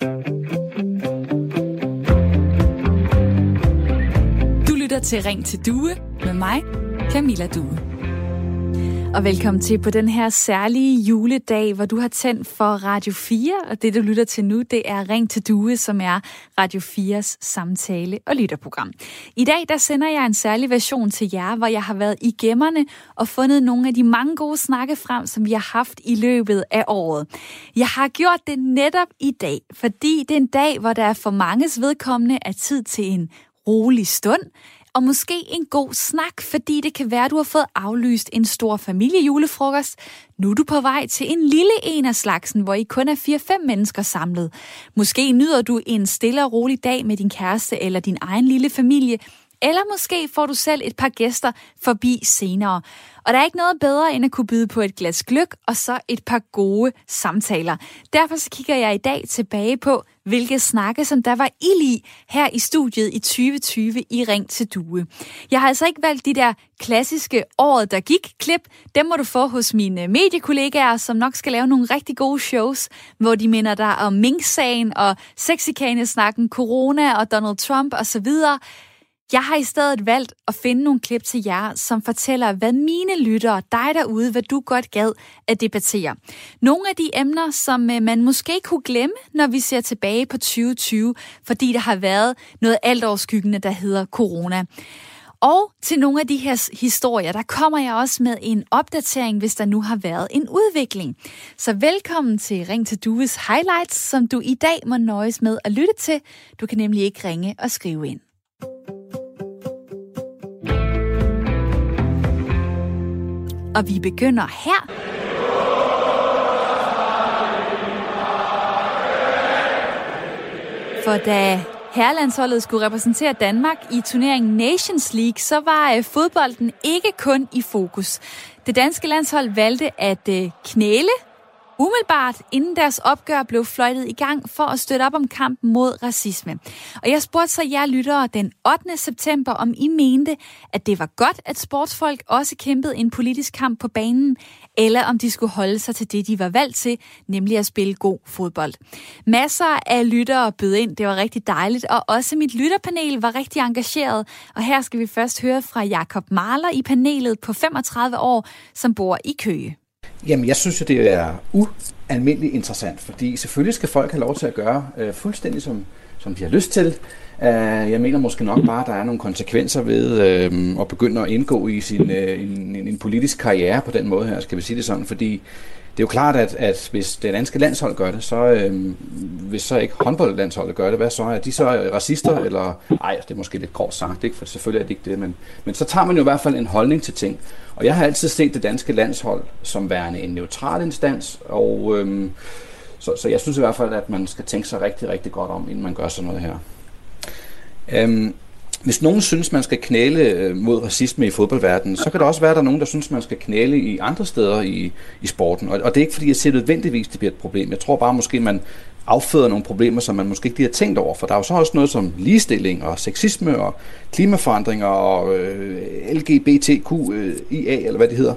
Du lytter til Ring til Due med mig, Camilla Due. Og velkommen til på den her særlige juledag, hvor du har tændt for Radio 4, og det du lytter til nu, det er Ring til Due, som er Radio 4's samtale- og lytterprogram. I dag der sender jeg en særlig version til jer, hvor jeg har været i gemmerne og fundet nogle af de mange gode snakke frem, som vi har haft i løbet af året. Jeg har gjort det netop i dag, fordi det er en dag, hvor der er for manges vedkommende er tid til en rolig stund, og måske en god snak, fordi det kan være, at du har fået aflyst en stor familiejulefrokost. Nu er du på vej til en lille en af slagsen, hvor I kun er 4-5 mennesker samlet. Måske nyder du en stille og rolig dag med din kæreste eller din egen lille familie, eller måske får du selv et par gæster forbi senere. Og der er ikke noget bedre end at kunne byde på et glas gløk og så et par gode samtaler. Derfor så kigger jeg i dag tilbage på, hvilke snakke, som der var ild i her i studiet i 2020 i Ring til Due. Jeg har altså ikke valgt de der klassiske året, der gik klip. Dem må du få hos mine mediekollegaer, som nok skal lave nogle rigtig gode shows, hvor de minder dig om Mink-sagen og sexikane-snakken, corona og Donald Trump osv. Jeg har i stedet valgt at finde nogle klip til jer, som fortæller, hvad mine lyttere, dig derude, hvad du godt gad at debattere. Nogle af de emner, som øh, man måske kunne glemme, når vi ser tilbage på 2020, fordi der har været noget altoverskyggende, der hedder corona. Og til nogle af de her historier, der kommer jeg også med en opdatering, hvis der nu har været en udvikling. Så velkommen til Ring til Dues Highlights, som du i dag må nøjes med at lytte til. Du kan nemlig ikke ringe og skrive ind. Og vi begynder her. For da herrelandsholdet skulle repræsentere Danmark i turneringen Nations League, så var øh, fodbolden ikke kun i fokus. Det danske landshold valgte at øh, knæle umiddelbart inden deres opgør blev fløjtet i gang for at støtte op om kampen mod racisme. Og jeg spurgte så jer lyttere den 8. september, om I mente, at det var godt, at sportsfolk også kæmpede en politisk kamp på banen, eller om de skulle holde sig til det, de var valgt til, nemlig at spille god fodbold. Masser af lyttere bød ind, det var rigtig dejligt, og også mit lytterpanel var rigtig engageret. Og her skal vi først høre fra Jakob Marler i panelet på 35 år, som bor i Køge. Jamen, jeg synes jo, det er ualmindeligt interessant, fordi selvfølgelig skal folk have lov til at gøre øh, fuldstændig, som, som de har lyst til. Øh, jeg mener måske nok bare, at der er nogle konsekvenser ved øh, at begynde at indgå i sin, øh, en, en politisk karriere på den måde her, skal vi sige det sådan, fordi det er jo klart, at, at hvis det danske landshold gør det, så øh, hvis så ikke håndboldlandsholdet gør det, hvad så? Er de så racister? Eller, ej, det er måske lidt kort sagt, ikke? for selvfølgelig er det ikke det, men, men så tager man jo i hvert fald en holdning til ting. Og jeg har altid set det danske landshold som værende en neutral instans, og øh, så, så jeg synes i hvert fald, at man skal tænke sig rigtig, rigtig godt om, inden man gør sådan noget her. Øh, hvis nogen synes, man skal knæle øh, mod racisme i fodboldverdenen, så kan der også være, at der er nogen, der synes, man skal knæle i andre steder i, i sporten. Og, og det er ikke fordi, jeg ser nødvendigvis, det bliver et problem. Jeg tror bare måske, man afføder nogle problemer, som man måske ikke lige har tænkt over. For der er jo så også noget som ligestilling og sexisme og klimaforandringer og øh, LGBTQIA, øh, eller hvad det hedder.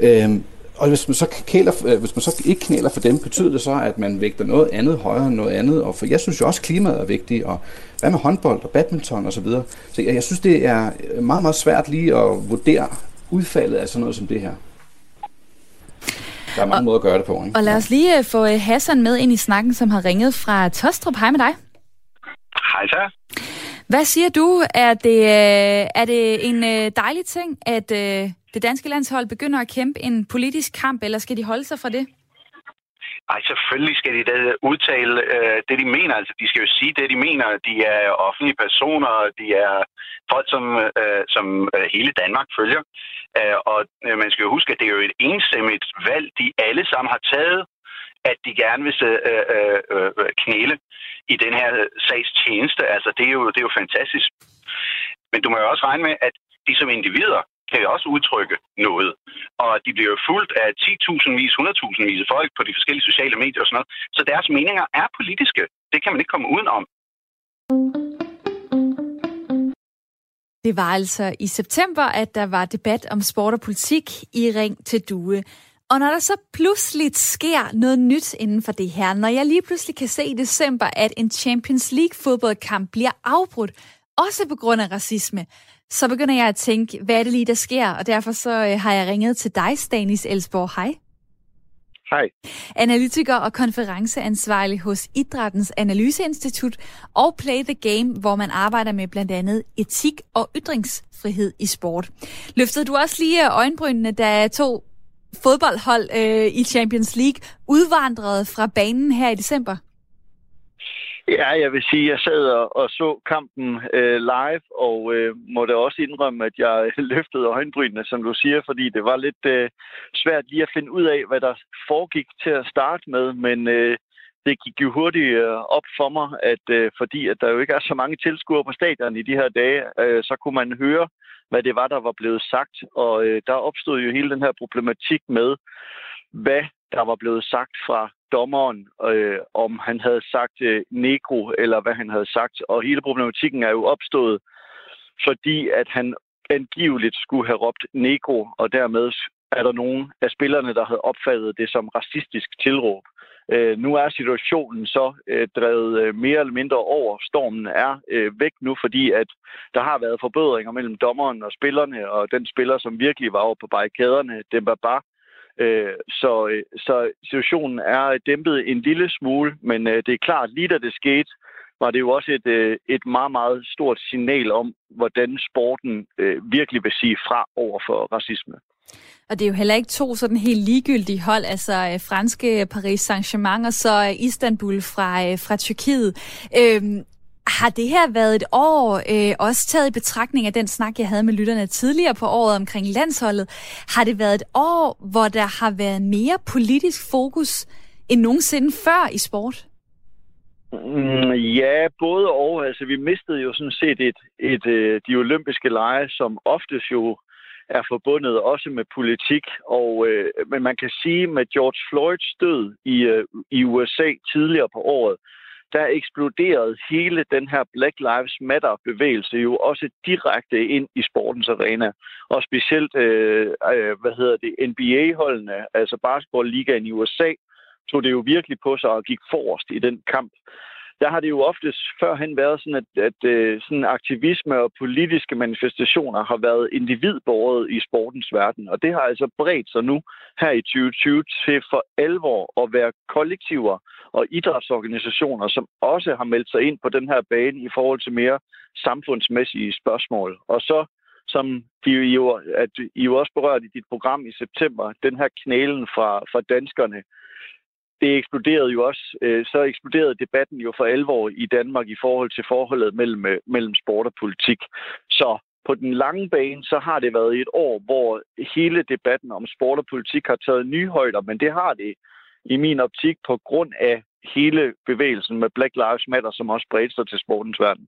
Øh, og hvis man, så kæler, øh, hvis man så ikke knæler for dem, betyder det så, at man vægter noget andet højere end noget andet. Og for jeg synes jo også, at klimaet er vigtigt, og hvad med håndbold og badminton osv. Så, videre. så jeg, jeg synes, det er meget, meget svært lige at vurdere udfaldet af sådan noget som det her. Der er mange og, måder at gøre det på. Ikke? Og lad os lige øh, få øh, Hassan med ind i snakken, som har ringet fra Tostrup. Hej med dig. Hej så. Hvad siger du? Er det, er det en dejlig ting, at det danske landshold begynder at kæmpe en politisk kamp, eller skal de holde sig fra det? Ej, selvfølgelig skal de da udtale øh, det, de mener. Altså, de skal jo sige det, de mener. De er offentlige personer, de er folk, som, øh, som øh, hele Danmark følger. Øh, og øh, man skal jo huske, at det er jo et enstemmigt valg, de alle sammen har taget, at de gerne vil øh, øh, øh, knæle i den her sags tjeneste. Altså, det er, jo, det er jo fantastisk. Men du må jo også regne med, at de som individer kan jo også udtrykke noget. Og de bliver jo fuldt af 10.000 vis, 100.000 vis af folk på de forskellige sociale medier og sådan noget. Så deres meninger er politiske. Det kan man ikke komme udenom. Det var altså i september, at der var debat om sport og politik i Ring til Due. Og når der så pludselig sker noget nyt inden for det her, når jeg lige pludselig kan se i december, at en Champions League fodboldkamp bliver afbrudt, også på grund af racisme, så begynder jeg at tænke, hvad er det lige, der sker? Og derfor så øh, har jeg ringet til dig, Stanis Elsborg. Hej. Hej. Analytiker og konferenceansvarlig hos Idrættens Analyseinstitut og Play the Game, hvor man arbejder med blandt andet etik og ytringsfrihed i sport. Løftede du også lige øjenbrynene, da to fodboldhold øh, i Champions League udvandrede fra banen her i december? Ja, jeg vil sige, at jeg sad og, og så kampen øh, live, og øh, måtte også indrømme, at jeg løftede øjenbrynene, som du siger, fordi det var lidt øh, svært lige at finde ud af, hvad der foregik til at starte med, men øh, det gik jo hurtigt øh, op for mig, at øh, fordi at der jo ikke er så mange tilskuere på stadion i de her dage, øh, så kunne man høre, hvad det var, der var blevet sagt, og øh, der opstod jo hele den her problematik med, hvad der var blevet sagt fra dommeren, øh, om han havde sagt øh, negro, eller hvad han havde sagt. Og hele problematikken er jo opstået, fordi at han angiveligt skulle have råbt negro, og dermed er der nogen af spillerne, der havde opfattet det som racistisk tilråb. Øh, nu er situationen så øh, drevet øh, mere eller mindre over. Stormen er øh, væk nu, fordi at der har været forbedringer mellem dommeren og spillerne, og den spiller, som virkelig var over på barrikaderne, var bare Øh, så, øh, så situationen er dæmpet en lille smule, men øh, det er klart, lige da det skete, var det jo også et, øh, et meget, meget stort signal om, hvordan sporten øh, virkelig vil sige fra over for racisme. Og det er jo heller ikke to sådan helt ligegyldige hold, altså franske Paris Saint-Germain og så Istanbul fra, fra Tyrkiet. Øhm, har det her været et år, øh, også taget i betragtning af den snak, jeg havde med lytterne tidligere på året omkring landsholdet, har det været et år, hvor der har været mere politisk fokus end nogensinde før i sport? Mm, ja, både og. Altså, vi mistede jo sådan set et, et, et, de olympiske lege, som oftest jo er forbundet også med politik. Og, øh, men man kan sige, med George Floyds død i, øh, i USA tidligere på året, der eksploderede hele den her Black Lives Matter-bevægelse jo også direkte ind i sportens arena. Og specielt, øh, øh, hvad hedder det, NBA-holdene, altså basketball-ligaen i USA, tog det jo virkelig på sig og gik forrest i den kamp der har det jo oftest førhen været sådan, at, at øh, sådan aktivisme og politiske manifestationer har været individborget i sportens verden. Og det har altså bredt sig nu her i 2020 til for alvor at være kollektiver og idrætsorganisationer, som også har meldt sig ind på den her bane i forhold til mere samfundsmæssige spørgsmål. Og så som de jo, at I jo også berørte i dit program i september, den her knælen fra, fra danskerne, det eksploderede jo også, øh, så eksploderede debatten jo for alvor i Danmark i forhold til forholdet mellem, øh, mellem sport og politik. Så på den lange bane, så har det været et år, hvor hele debatten om sport og politik har taget nye højder, men det har det i min optik på grund af hele bevægelsen med Black Lives Matter, som også bredte sig til sportens verden.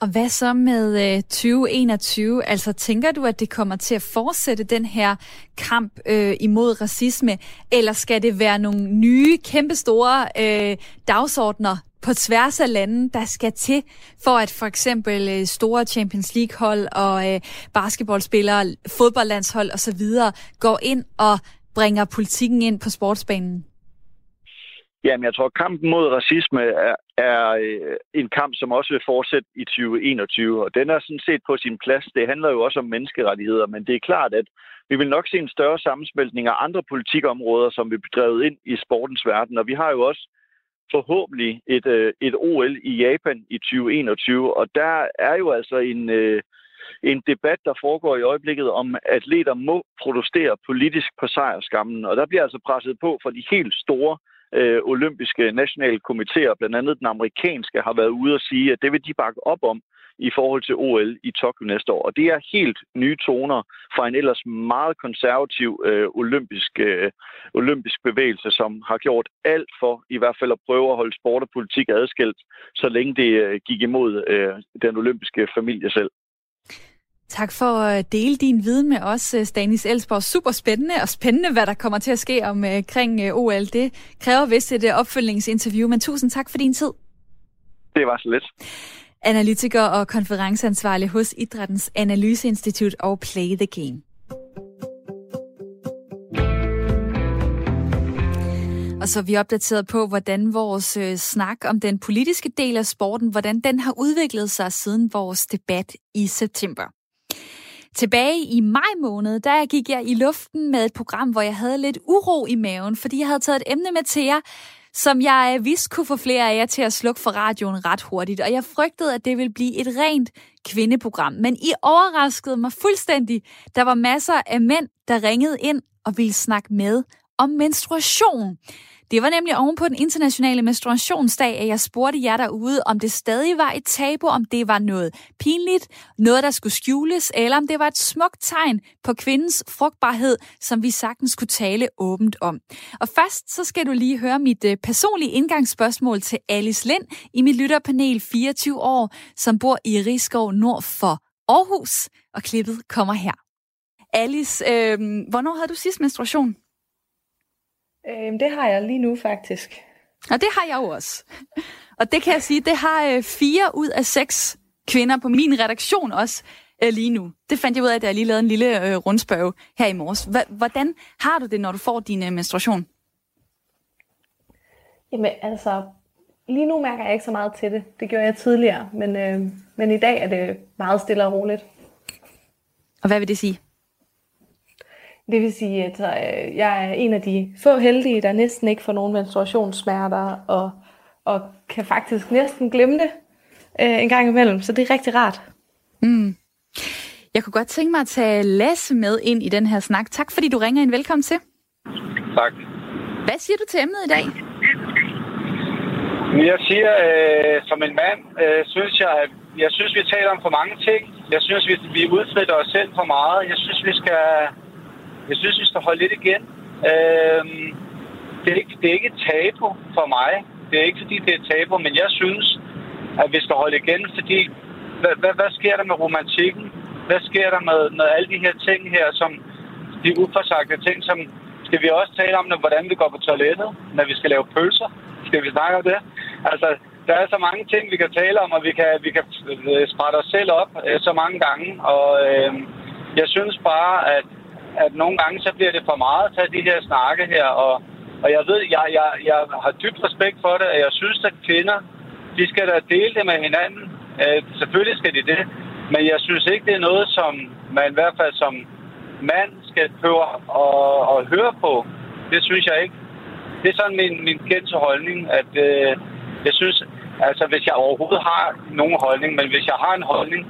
Og hvad så med øh, 2021? Altså tænker du, at det kommer til at fortsætte den her kamp øh, imod racisme, eller skal det være nogle nye, kæmpestore øh, dagsordner på tværs af lande, der skal til, for at for eksempel øh, store Champions League-hold og øh, basketballspillere, fodboldlandshold osv. går ind og bringer politikken ind på sportsbanen? Jamen, jeg tror, at kampen mod racisme er, er øh, en kamp, som også vil fortsætte i 2021, og den er sådan set på sin plads. Det handler jo også om menneskerettigheder, men det er klart, at vi vil nok se en større sammensmeltning af andre politikområder, som vi bedrevet ind i sportens verden, og vi har jo også forhåbentlig et, øh, et OL i Japan i 2021, og der er jo altså en, øh, en debat, der foregår i øjeblikket om, at atleter må protestere politisk på sejrskammen, og der bliver altså presset på for de helt store øh, olympiske nationale komitéer, blandt andet den amerikanske, har været ude og sige, at det vil de bakke op om i forhold til OL i Tokyo næste år. Og det er helt nye toner fra en ellers meget konservativ øh, olympisk, øh, olympisk bevægelse, som har gjort alt for i hvert fald at prøve at holde sport og politik adskilt, så længe det øh, gik imod øh, den olympiske familie selv. Tak for at dele din viden med os, øh, Stanis Elsborg. Super spændende og spændende, hvad der kommer til at ske omkring øh, OL. Det kræver vist et øh, opfølgningsinterview, men tusind tak for din tid. Det var så lidt. Analytiker og konferenceansvarlig hos Idrættens Analyseinstitut og Play the Game. Og så er vi opdateret på, hvordan vores øh, snak om den politiske del af sporten, hvordan den har udviklet sig siden vores debat i september. Tilbage i maj måned, der gik jeg i luften med et program, hvor jeg havde lidt uro i maven, fordi jeg havde taget et emne med til jer, som jeg vidste kunne få flere af jer til at slukke for radioen ret hurtigt, og jeg frygtede, at det ville blive et rent kvindeprogram. Men I overraskede mig fuldstændig. Der var masser af mænd, der ringede ind og ville snakke med om menstruation. Det var nemlig oven på den internationale menstruationsdag, at jeg spurgte jer derude, om det stadig var et tabu, om det var noget pinligt, noget der skulle skjules, eller om det var et smukt tegn på kvindens frugtbarhed, som vi sagtens kunne tale åbent om. Og først så skal du lige høre mit øh, personlige indgangsspørgsmål til Alice Lind i mit lytterpanel 24 år, som bor i Rigskov nord for Aarhus, og klippet kommer her. Alice, øh, hvornår havde du sidst menstruation? Øhm, det har jeg lige nu faktisk. Og det har jeg jo også. Og det kan jeg sige, det har øh, fire ud af seks kvinder på min redaktion også øh, lige nu. Det fandt jeg ud af, da jeg lige lavede en lille øh, rundspørg her i morges. Hvordan har du det, når du får din øh, menstruation? Jamen altså, lige nu mærker jeg ikke så meget til det. Det gjorde jeg tidligere, men, øh, men i dag er det meget stille og roligt. Og hvad vil det sige? Det vil sige, at øh, jeg er en af de få heldige, der næsten ikke får nogen menstruationssmerter, og, og kan faktisk næsten glemme det øh, en gang imellem. Så det er rigtig rart. Mm. Jeg kunne godt tænke mig at tage Lasse med ind i den her snak. Tak fordi du ringer ind. Velkommen til. Tak. Hvad siger du til emnet i dag? Jeg siger, øh, som en mand, øh, synes jeg, at jeg synes, vi taler om for mange ting. Jeg synes, vi, vi udfritter os selv for meget. Jeg synes, vi skal jeg synes, vi skal holde lidt igen. Øh, det, er ikke, det er ikke et tabu for mig. Det er ikke, fordi det er et tabu, men jeg synes, at vi skal holde igen, fordi hvad, hvad, hvad sker der med romantikken? Hvad sker der med, med alle de her ting her, som de uforsagte ting, som skal vi også tale om, hvordan vi går på toilettet, når vi skal lave pølser? Skal vi snakke om det? Altså, der er så mange ting, vi kan tale om, og vi kan, vi kan øh, sprætte os selv op øh, så mange gange. Og øh, jeg synes bare, at at nogle gange så bliver det for meget at tage de her snakke her, og, og jeg ved, jeg, jeg, jeg har dybt respekt for det, og jeg synes, at kvinder, de skal da dele det med hinanden. Øh, selvfølgelig skal de det, men jeg synes ikke, det er noget, som man i hvert fald som mand skal prøve at, at høre på. Det synes jeg ikke. Det er sådan min, min kendte holdning, at øh, jeg synes, altså hvis jeg overhovedet har nogen holdning, men hvis jeg har en holdning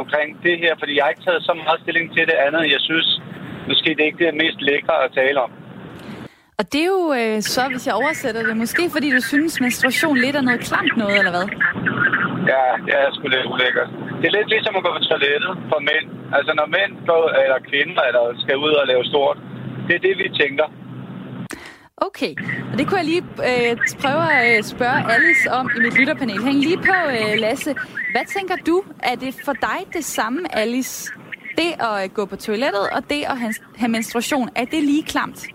omkring det her, fordi jeg har ikke taget så meget stilling til det andet, jeg synes, måske det ikke det mest lækre at tale om. Og det er jo øh, så, hvis jeg oversætter det, måske fordi du synes, menstruation lidt er noget klamt noget, eller hvad? Ja, det er sgu lidt ulækkert. Det er lidt ligesom at gå på toilettet for mænd. Altså når mænd går, eller kvinder eller skal ud og lave stort, det er det, vi tænker. Okay, og det kunne jeg lige øh, prøve at øh, spørge Alice om i mit lytterpanel. Hæng lige på, øh, Lasse. Hvad tænker du? Er det for dig det samme, Alice, det at øh, gå på toilettet og det at have menstruation, er det lige klamt?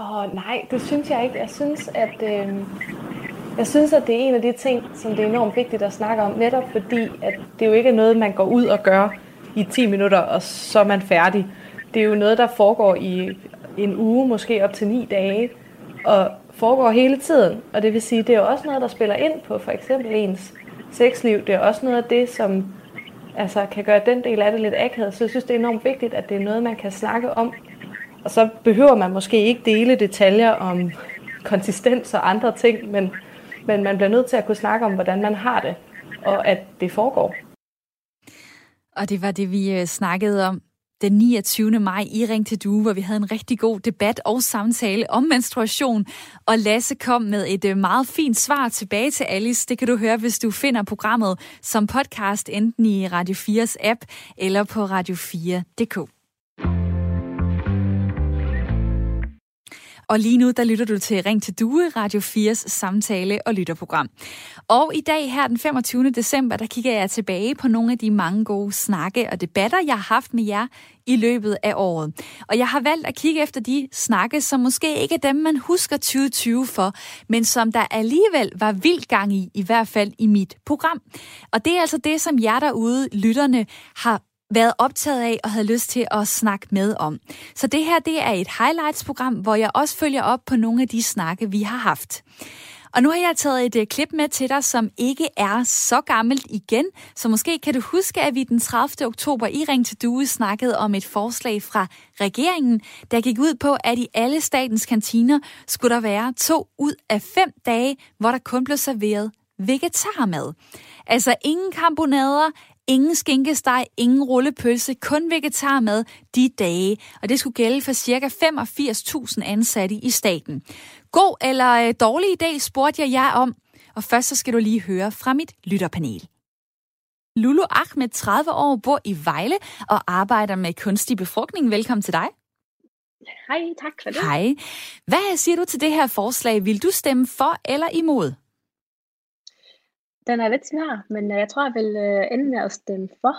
Åh, oh, nej, det synes jeg ikke. Jeg synes, at, øh, jeg synes, at det er en af de ting, som det er enormt vigtigt at snakke om, netop fordi, at det jo ikke er noget, man går ud og gør i 10 minutter, og så er man færdig. Det er jo noget, der foregår i en uge, måske op til 9 dage, og foregår hele tiden. Og det vil sige, det er jo også noget, der spiller ind på for eksempel ens sexliv. Det er også noget af det, som altså, kan gøre den del af det lidt akavet. Så jeg synes, det er enormt vigtigt, at det er noget, man kan snakke om. Og så behøver man måske ikke dele detaljer om konsistens og andre ting, men, men man bliver nødt til at kunne snakke om, hvordan man har det, og at det foregår. Og det var det, vi øh, snakkede om den 29. maj i Ring til Due, hvor vi havde en rigtig god debat og samtale om menstruation. Og Lasse kom med et øh, meget fint svar tilbage til Alice. Det kan du høre, hvis du finder programmet som podcast, enten i Radio 4's app eller på radio4.dk. Og lige nu, der lytter du til Ring til Due, Radio 4's samtale- og lytterprogram. Og i dag her den 25. december, der kigger jeg tilbage på nogle af de mange gode snakke og debatter, jeg har haft med jer i løbet af året. Og jeg har valgt at kigge efter de snakke, som måske ikke er dem, man husker 2020 for, men som der alligevel var vild gang i, i hvert fald i mit program. Og det er altså det, som jer derude, lytterne, har været optaget af og havde lyst til at snakke med om. Så det her det er et highlights-program, hvor jeg også følger op på nogle af de snakke, vi har haft. Og nu har jeg taget et uh, klip med til dig, som ikke er så gammelt igen. Så måske kan du huske, at vi den 30. oktober i Ring til Due snakkede om et forslag fra regeringen, der gik ud på, at i alle statens kantiner skulle der være to ud af fem dage, hvor der kun blev serveret vegetarmad. Altså ingen karbonader, ingen skinkesteg, ingen rullepølse, kun vegetarmad de dage. Og det skulle gælde for ca. 85.000 ansatte i staten. God eller øh, dårlig idé, spurgte jeg jer om. Og først så skal du lige høre fra mit lytterpanel. Lulu Ahmed, 30 år, bor i Vejle og arbejder med kunstig befrugtning. Velkommen til dig. Hej, tak for det. Hej. Hvad siger du til det her forslag? Vil du stemme for eller imod? Den er lidt svær, men øh, jeg tror, jeg vil øh, ende med at stemme for.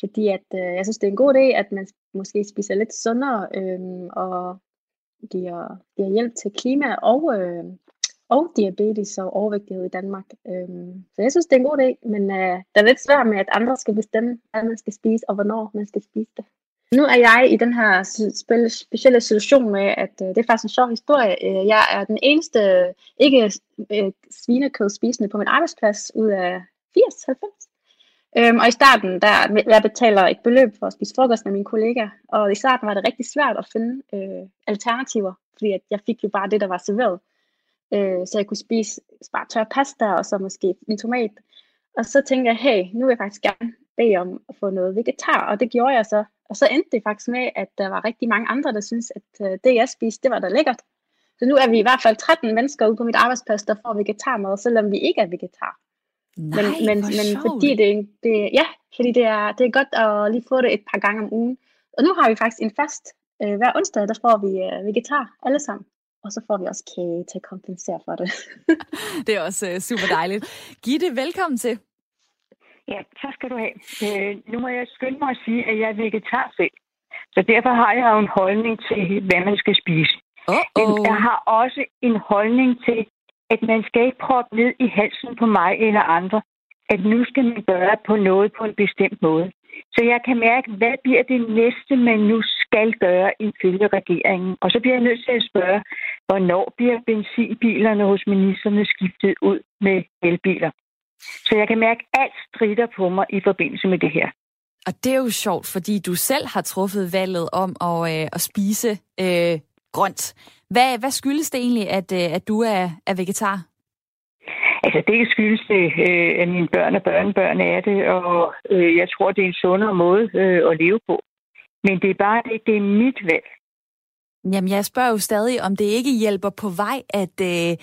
Fordi at, øh, jeg synes, det er en god idé, at man måske spiser lidt sundere øh, og giver, giver hjælp til klima og, øh, og diabetes og overvægtighed i Danmark. Øh, så jeg synes, det er en god idé, men øh, det er lidt svært med, at andre skal bestemme, hvad man skal spise og hvornår man skal spise det. Nu er jeg i den her specielle situation med, at øh, det er faktisk en sjov historie. Øh, jeg er den eneste ikke øh, svinekød spisende på min arbejdsplads ud af 80-90. Øhm, og i starten, der jeg betaler et beløb for at spise frokost med mine kollegaer, og i starten var det rigtig svært at finde øh, alternativer, fordi at jeg fik jo bare det, der var serveret. Øh, så jeg kunne spise bare tør pasta, og så måske en tomat. Og så tænkte jeg, hey, nu vil jeg faktisk gerne bede om at få noget vegetar, og det gjorde jeg så. Og så endte det faktisk med, at der var rigtig mange andre, der synes, at øh, det jeg spiste, det var da lækkert. Så nu er vi i hvert fald 13 mennesker ude på mit arbejdsplads, der får vegetarmad, selvom vi ikke er vegetar. Nej, men, men, men fordi det, det, ja, fordi det er, det er godt at lige få det et par gange om ugen. Og nu har vi faktisk en fast. Øh, hver onsdag, der får vi øh, vegetar alle sammen. Og så får vi også kage til at kompensere for det. det er også øh, super dejligt. Gitte, velkommen til. Ja, tak skal du have. Øh, nu må jeg skynde mig at sige, at jeg er vegetar selv. Så derfor har jeg jo en holdning til, hvad man skal spise. Uh-oh. Jeg har også en holdning til, at man skal ikke proppe ned i halsen på mig eller andre, at nu skal man gøre på noget på en bestemt måde. Så jeg kan mærke, hvad bliver det næste, man nu skal gøre ifølge regeringen? Og så bliver jeg nødt til at spørge, hvornår bliver benzinbilerne hos ministerne skiftet ud med elbiler? Så jeg kan mærke, at alt strider på mig i forbindelse med det her. Og det er jo sjovt, fordi du selv har truffet valget om at, øh, at spise øh, grønt. Hvad, hvad skyldes det egentlig, at, øh, at du er, er vegetar? Altså, det skyldes det, øh, at mine børn og børnebørn er det, og øh, jeg tror, det er en sundere måde øh, at leve på. Men det er bare det, det er mit valg. Jamen, jeg spørger jo stadig, om det ikke hjælper på vej, at, øh,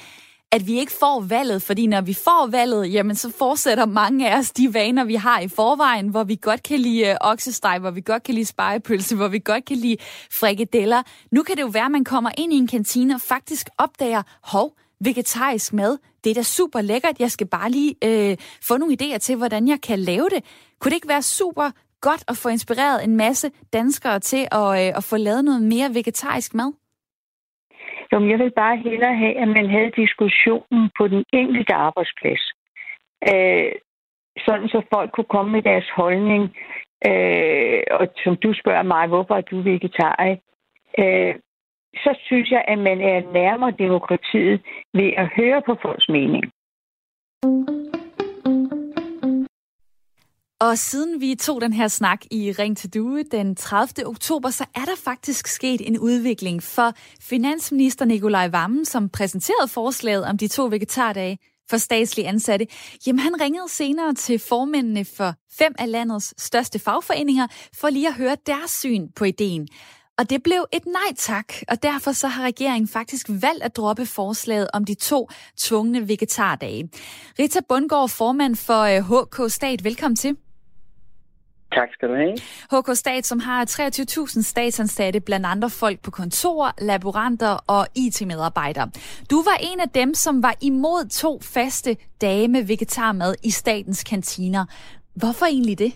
at vi ikke får valget, fordi når vi får valget, jamen så fortsætter mange af os de vaner, vi har i forvejen, hvor vi godt kan lide øh, oksesteg, hvor vi godt kan lide spejepølse, hvor vi godt kan lide frikadeller. Nu kan det jo være, at man kommer ind i en kantine og faktisk opdager, hov, vegetarisk mad, det er da super lækkert, jeg skal bare lige øh, få nogle idéer til, hvordan jeg kan lave det. Kunne det ikke være super godt at få inspireret en masse danskere til at, øh, at få lavet noget mere vegetarisk mad? Jo, jeg vil bare hellere have, at man havde diskussionen på den enkelte arbejdsplads. Øh, sådan så folk kunne komme med deres holdning. Øh, og som du spørger mig, hvorfor er du vegetar? Øh, så synes jeg, at man er nærmere demokratiet ved at høre på folks mening. Og siden vi tog den her snak i Ring til Due den 30. oktober, så er der faktisk sket en udvikling for finansminister Nikolaj Vammen, som præsenterede forslaget om de to vegetardage for statslige ansatte. Jamen han ringede senere til formændene for fem af landets største fagforeninger for lige at høre deres syn på ideen. Og det blev et nej tak, og derfor så har regeringen faktisk valgt at droppe forslaget om de to tvungne vegetardage. Rita Bundgaard, formand for øh, HK Stat, velkommen til. Tak skal du have. HK Stat, som har 23.000 statsansatte, blandt andre folk på kontor, laboranter og IT-medarbejdere. Du var en af dem, som var imod to faste dage med vegetarmad i statens kantiner. Hvorfor egentlig det?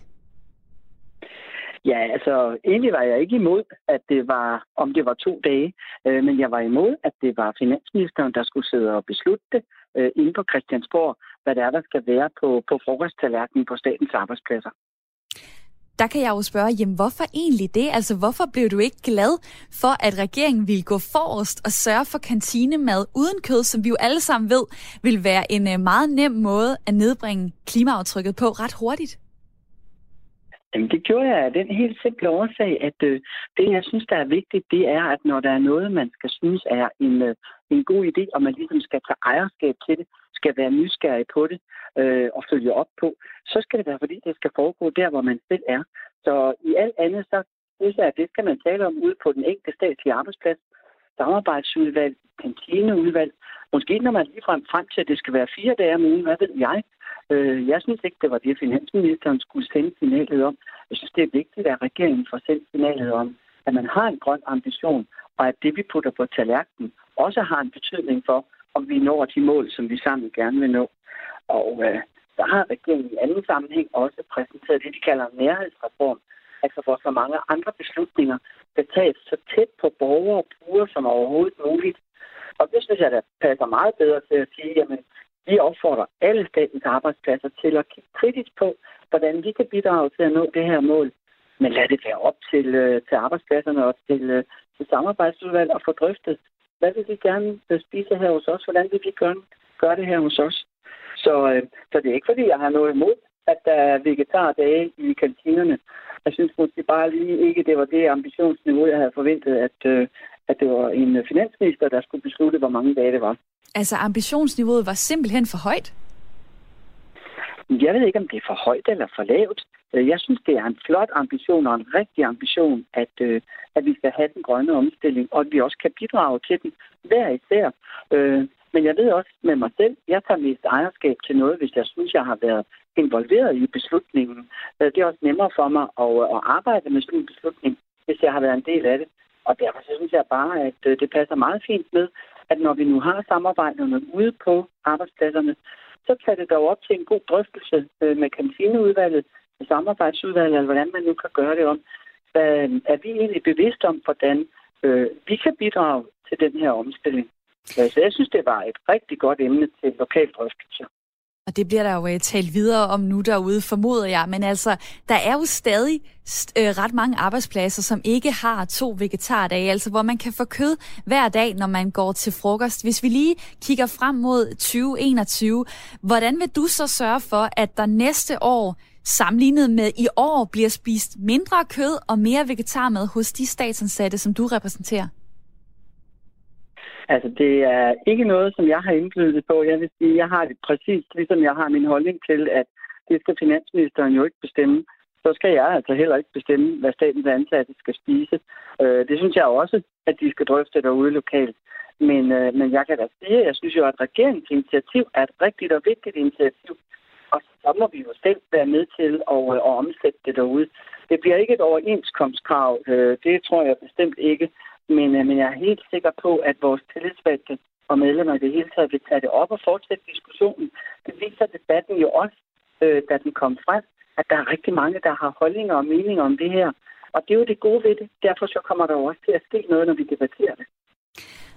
Ja, altså egentlig var jeg ikke imod, at det var, om det var to dage, øh, men jeg var imod, at det var finansministeren, der skulle sidde og beslutte det øh, inde på Christiansborg, hvad det er, der skal være på, på frokosttallerkenen på statens arbejdspladser der kan jeg jo spørge, jamen hvorfor egentlig det? Altså hvorfor blev du ikke glad for, at regeringen ville gå forrest og sørge for kantinemad uden kød, som vi jo alle sammen ved, vil være en øh, meget nem måde at nedbringe klimaaftrykket på ret hurtigt? Jamen, det gjorde jeg af den helt simple årsag, at øh, det, jeg synes, der er vigtigt, det er, at når der er noget, man skal synes er en, øh, en god idé, og man ligesom skal tage ejerskab til det, skal være nysgerrig på det øh, og følge op på, så skal det være, fordi det skal foregå der, hvor man selv er. Så i alt andet, så synes jeg, at det skal man tale om ude på den enkelte statslige arbejdsplads, samarbejdsudvalg, kantineudvalg. Måske når man lige frem, frem til, at det skal være fire dage om ugen, hvad ved jeg. Øh, jeg synes ikke, det var det, finansministeren skulle sende signalet om. Jeg synes, det er vigtigt, at regeringen får sendt signalet om, at man har en grøn ambition, og at det, vi putter på tallerkenen, også har en betydning for, om vi når de mål, som vi sammen gerne vil nå. Og øh, der har regeringen i anden sammenhæng også præsenteret det, de kalder en nærhedsreform, altså hvor så mange andre beslutninger skal tages så tæt på borgere og brugere som overhovedet muligt. Og det synes jeg, der passer meget bedre til at sige, jamen, vi opfordrer alle statens arbejdspladser til at kigge kritisk på, hvordan vi kan bidrage til at nå det her mål. Men lad det være op til, øh, til arbejdspladserne og til, øh, til samarbejdsudvalg at få drøftet, hvad vil vi gerne øh, spise her hos os? Hvordan vil vi gøre, gøre det her hos os? Så, øh, så det er ikke, fordi jeg har noget imod, at der er vegetardage i kantinerne. Jeg synes måske bare lige ikke, det var det ambitionsniveau, jeg havde forventet, at, øh, at det var en finansminister, der skulle beslutte, hvor mange dage det var. Altså ambitionsniveauet var simpelthen for højt? Jeg ved ikke, om det er for højt eller for lavt. Øh, jeg synes, det er en flot ambition og en rigtig ambition, at, øh, at vi skal have den grønne omstilling, og at vi også kan bidrage til den hver især. Øh, men jeg ved også med mig selv, jeg tager mest ejerskab til noget, hvis jeg synes, jeg har været involveret i beslutningen. Øh, det er også nemmere for mig at, øh, at arbejde med sådan en beslutning, hvis jeg har været en del af det. Og derfor så synes jeg bare, at det passer meget fint med, at når vi nu har samarbejderne ude på arbejdspladserne, så tager det dog op til en god drøftelse øh, med kantineudvalget, med samarbejdsudvalget, eller hvordan man nu kan gøre det om. hvad, Er vi egentlig bevidste om, hvordan øh, vi kan bidrage til den her omstilling? Så jeg synes, det var et rigtig godt emne til lokal drøftelse. Og det bliver der jo øh, talt videre om nu derude, formoder jeg. Men altså, der er jo stadig øh, ret mange arbejdspladser, som ikke har to vegetardage, altså hvor man kan få kød hver dag, når man går til frokost. Hvis vi lige kigger frem mod 2021, hvordan vil du så sørge for, at der næste år sammenlignet med i år bliver spist mindre kød og mere vegetarmad hos de statsansatte, som du repræsenterer? Altså, det er ikke noget, som jeg har indflydelse på. Jeg vil sige, jeg har det præcis, ligesom jeg har min holdning til, at det skal finansministeren jo ikke bestemme. Så skal jeg altså heller ikke bestemme, hvad statens ansatte skal spise. Øh, det synes jeg også, at de skal drøfte derude lokalt. Men, øh, men jeg kan da sige, at jeg synes jo, at regeringens initiativ er et rigtigt og vigtigt initiativ. Og så må vi jo selv være med til at, øh, at omsætte det derude. Det bliver ikke et overenskomstkrav. Øh, det tror jeg bestemt ikke. Men, øh, men jeg er helt sikker på, at vores tillidsvalgte og medlemmer i det hele taget vil tage det op og fortsætte diskussionen. Det viser debatten jo også, da den kom frem, at der er rigtig mange, der har holdninger og meninger om det her. Og det er jo det gode ved det. Derfor så kommer der også til at ske noget, når vi debatterer det.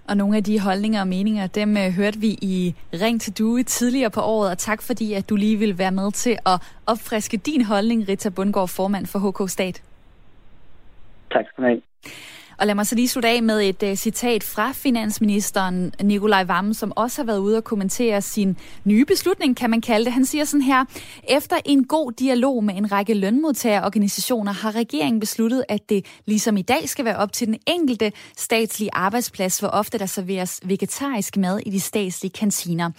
Og nogle af de holdninger og meninger, dem øh, hørte vi i Ring til Due tidligere på året, og tak fordi, at du lige vil være med til at opfriske din holdning, Rita Bundgaard, formand for HK Stat. Tak skal du have. Og lad mig så lige slutte af med et uh, citat fra finansministeren Nikolaj Vammen, som også har været ude og kommentere sin nye beslutning, kan man kalde det. Han siger sådan her, efter en god dialog med en række lønmodtagerorganisationer har regeringen besluttet, at det ligesom i dag skal være op til den enkelte statslige arbejdsplads, hvor ofte der serveres vegetarisk mad i de statslige kantiner.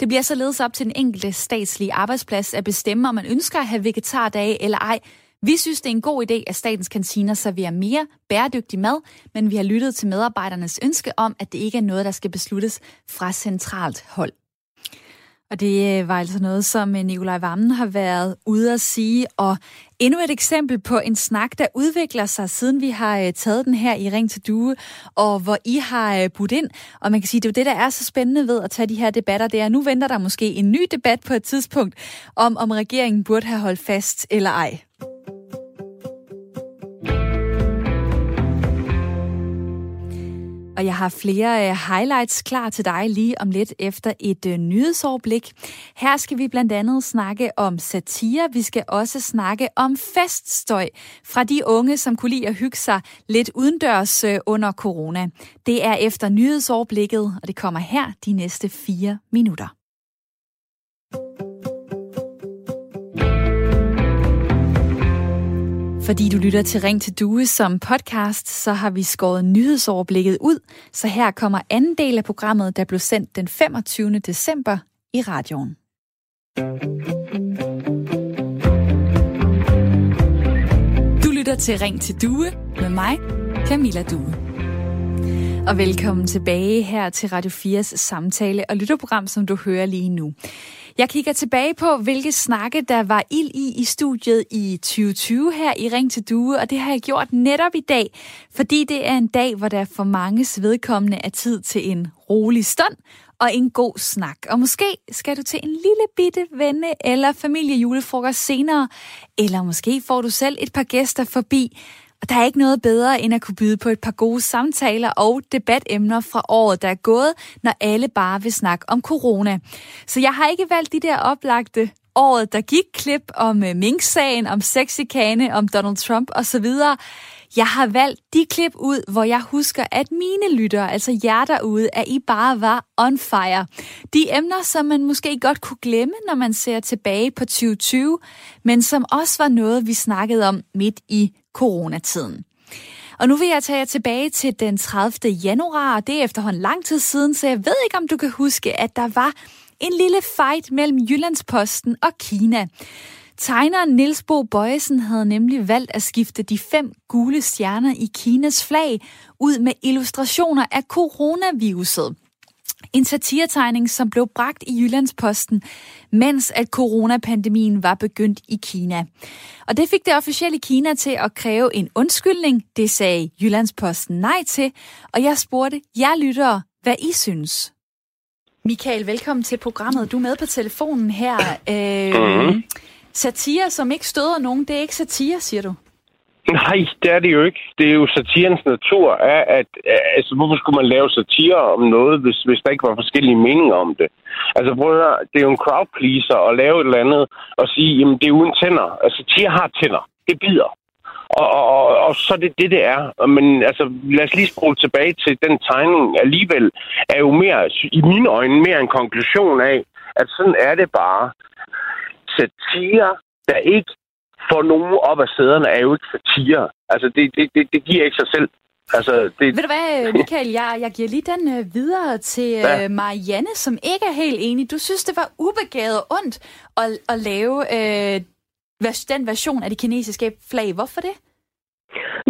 Det bliver således op til den enkelte statslige arbejdsplads at bestemme, om man ønsker at have vegetardage eller ej, vi synes, det er en god idé, at statens kantiner serverer mere bæredygtig mad, men vi har lyttet til medarbejdernes ønske om, at det ikke er noget, der skal besluttes fra centralt hold. Og det øh, var altså noget, som øh, Nikolaj Vammen har været ude at sige. Og endnu et eksempel på en snak, der udvikler sig, siden vi har øh, taget den her i Ring til Due, og hvor I har budt ind. Og man kan sige, det er jo det, der er så spændende ved at tage de her debatter. Det er, nu venter der måske en ny debat på et tidspunkt, om om regeringen burde have holdt fast eller ej. Og jeg har flere øh, highlights klar til dig lige om lidt efter et øh, nyhedsoverblik. Her skal vi blandt andet snakke om satire. Vi skal også snakke om feststøj fra de unge, som kunne lide at hygge sig lidt udendørs øh, under corona. Det er efter nyhedsoverblikket, og det kommer her de næste fire minutter. Fordi du lytter til Ring til Due som podcast, så har vi skåret nyhedsoverblikket ud, så her kommer anden del af programmet, der blev sendt den 25. december i radioen. Du lytter til Ring til Due med mig, Camilla Due. Og velkommen tilbage her til Radio 4's samtale- og lytterprogram, som du hører lige nu. Jeg kigger tilbage på, hvilke snakke, der var ild i i studiet i 2020 her i Ring til Due, og det har jeg gjort netop i dag, fordi det er en dag, hvor der for mange vedkommende er tid til en rolig stund og en god snak. Og måske skal du til en lille bitte venne- eller familiejulefrokost senere, eller måske får du selv et par gæster forbi, og der er ikke noget bedre end at kunne byde på et par gode samtaler og debatemner fra året, der er gået, når alle bare vil snakke om corona. Så jeg har ikke valgt de der oplagte året, der gik klip om øh, Mink-sagen, om sexikane, om Donald Trump osv. Jeg har valgt de klip ud, hvor jeg husker, at mine lyttere, altså jer derude, at I bare var on fire. De emner, som man måske godt kunne glemme, når man ser tilbage på 2020, men som også var noget, vi snakkede om midt i coronatiden. Og nu vil jeg tage jer tilbage til den 30. januar, og det er efterhånden lang tid siden, så jeg ved ikke, om du kan huske, at der var en lille fight mellem Jyllandsposten og Kina. Tegneren Niels Bo Bøjesen havde nemlig valgt at skifte de fem gule stjerner i Kinas flag ud med illustrationer af coronaviruset. En satiretegning, som blev bragt i Jyllandsposten, mens at coronapandemien var begyndt i Kina. Og det fik det officielle Kina til at kræve en undskyldning. Det sagde Jyllandsposten nej til, og jeg spurgte jer lyttere, hvad I synes. Michael, velkommen til programmet. Du er med på telefonen her. Øh, mm-hmm. Satire, som ikke støder nogen, det er ikke satire, siger du? Nej, det er det jo ikke. Det er jo satirens natur, er, at altså, hvorfor skulle man lave satire om noget, hvis, hvis der ikke var forskellige meninger om det? Altså prøv at høre, det er jo en crowd pleaser at lave et eller andet og sige, jamen det er uden tænder. Altså, satire har tænder. Det bider. Og, og, og, og så er det det, det er. Men altså, lad os lige spole tilbage til den tegning. Alligevel er jo mere, i mine øjne, mere en konklusion af, at sådan er det bare. Satire, der ikke får nogen op af sæderne, er jo ikke satire. Altså, det, det, det, det giver ikke sig selv. Altså, det... Ved du hvad, Michael, jeg, jeg giver lige den uh, videre til uh, Marianne, som ikke er helt enig. Du synes, det var ubegavet og ondt at, at lave uh, den version af det kinesiske flag. Hvorfor det?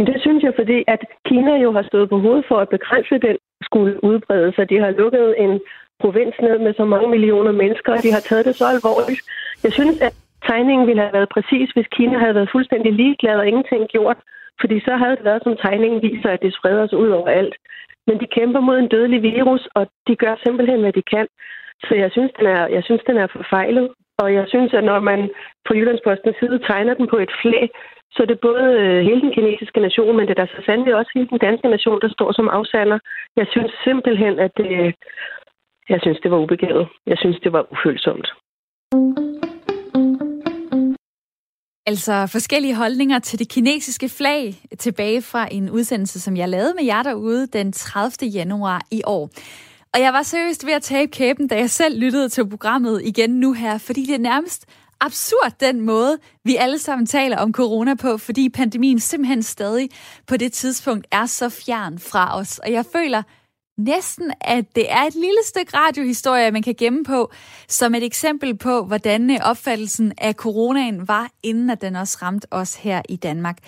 Det synes jeg, fordi at Kina jo har stået på hovedet for at begrænse den skulle udbrede sig. De har lukket en provins ned med så mange millioner mennesker, og de har taget det så alvorligt. Jeg synes, at tegningen ville have været præcis, hvis Kina havde været fuldstændig ligeglad og ingenting gjort. Fordi så havde det været, som tegningen viser, at det spreder sig ud over alt. Men de kæmper mod en dødelig virus, og de gør simpelthen, hvad de kan. Så jeg synes, den er, jeg synes, den er forfejlet. Og jeg synes, at når man på Jyllandspostens side tegner den på et flæ, så er det både øh, hele den kinesiske nation, men det er der så sandelig også hele den danske nation, der står som afsander. Jeg synes simpelthen, at det, jeg synes, det var ubegavet. Jeg synes, det var ufølsomt. Altså forskellige holdninger til det kinesiske flag tilbage fra en udsendelse, som jeg lavede med jer derude den 30. januar i år. Og jeg var seriøst ved at tabe kæben, da jeg selv lyttede til programmet igen nu her, fordi det er nærmest absurd den måde, vi alle sammen taler om corona på, fordi pandemien simpelthen stadig på det tidspunkt er så fjern fra os. Og jeg føler næsten, at det er et lille stykke radiohistorie, man kan gemme på, som et eksempel på, hvordan opfattelsen af coronaen var, inden at den også ramte os her i Danmark.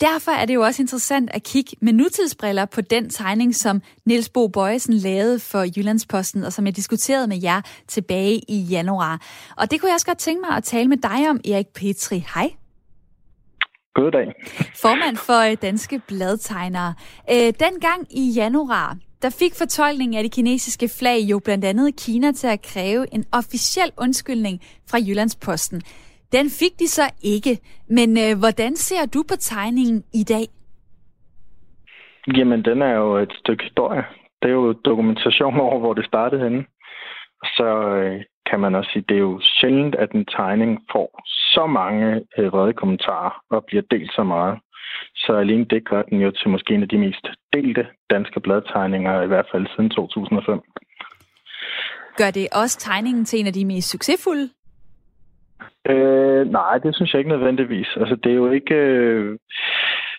Derfor er det jo også interessant at kigge med nutidsbriller på den tegning, som Niels Bo Bøjesen lavede for Jyllandsposten, og som jeg diskuterede med jer tilbage i januar. Og det kunne jeg også godt tænke mig at tale med dig om, Erik Petri. Hej. Goddag. Formand for Danske Bladtegnere. Øh, dengang i januar, der fik fortolkningen af det kinesiske flag jo blandt andet Kina til at kræve en officiel undskyldning fra Jyllandsposten. Den fik de så ikke. Men øh, hvordan ser du på tegningen i dag? Jamen, den er jo et stykke historie. Det er jo dokumentation over, hvor det startede henne. Så øh, kan man også sige, det er jo sjældent, at en tegning får så mange øh, vrede kommentarer og bliver delt så meget. Så alene det gør den jo til måske en af de mest delte danske bladtegninger, i hvert fald siden 2005. Gør det også tegningen til en af de mest succesfulde? Øh, nej, det synes jeg ikke nødvendigvis. Altså, det er jo ikke øh,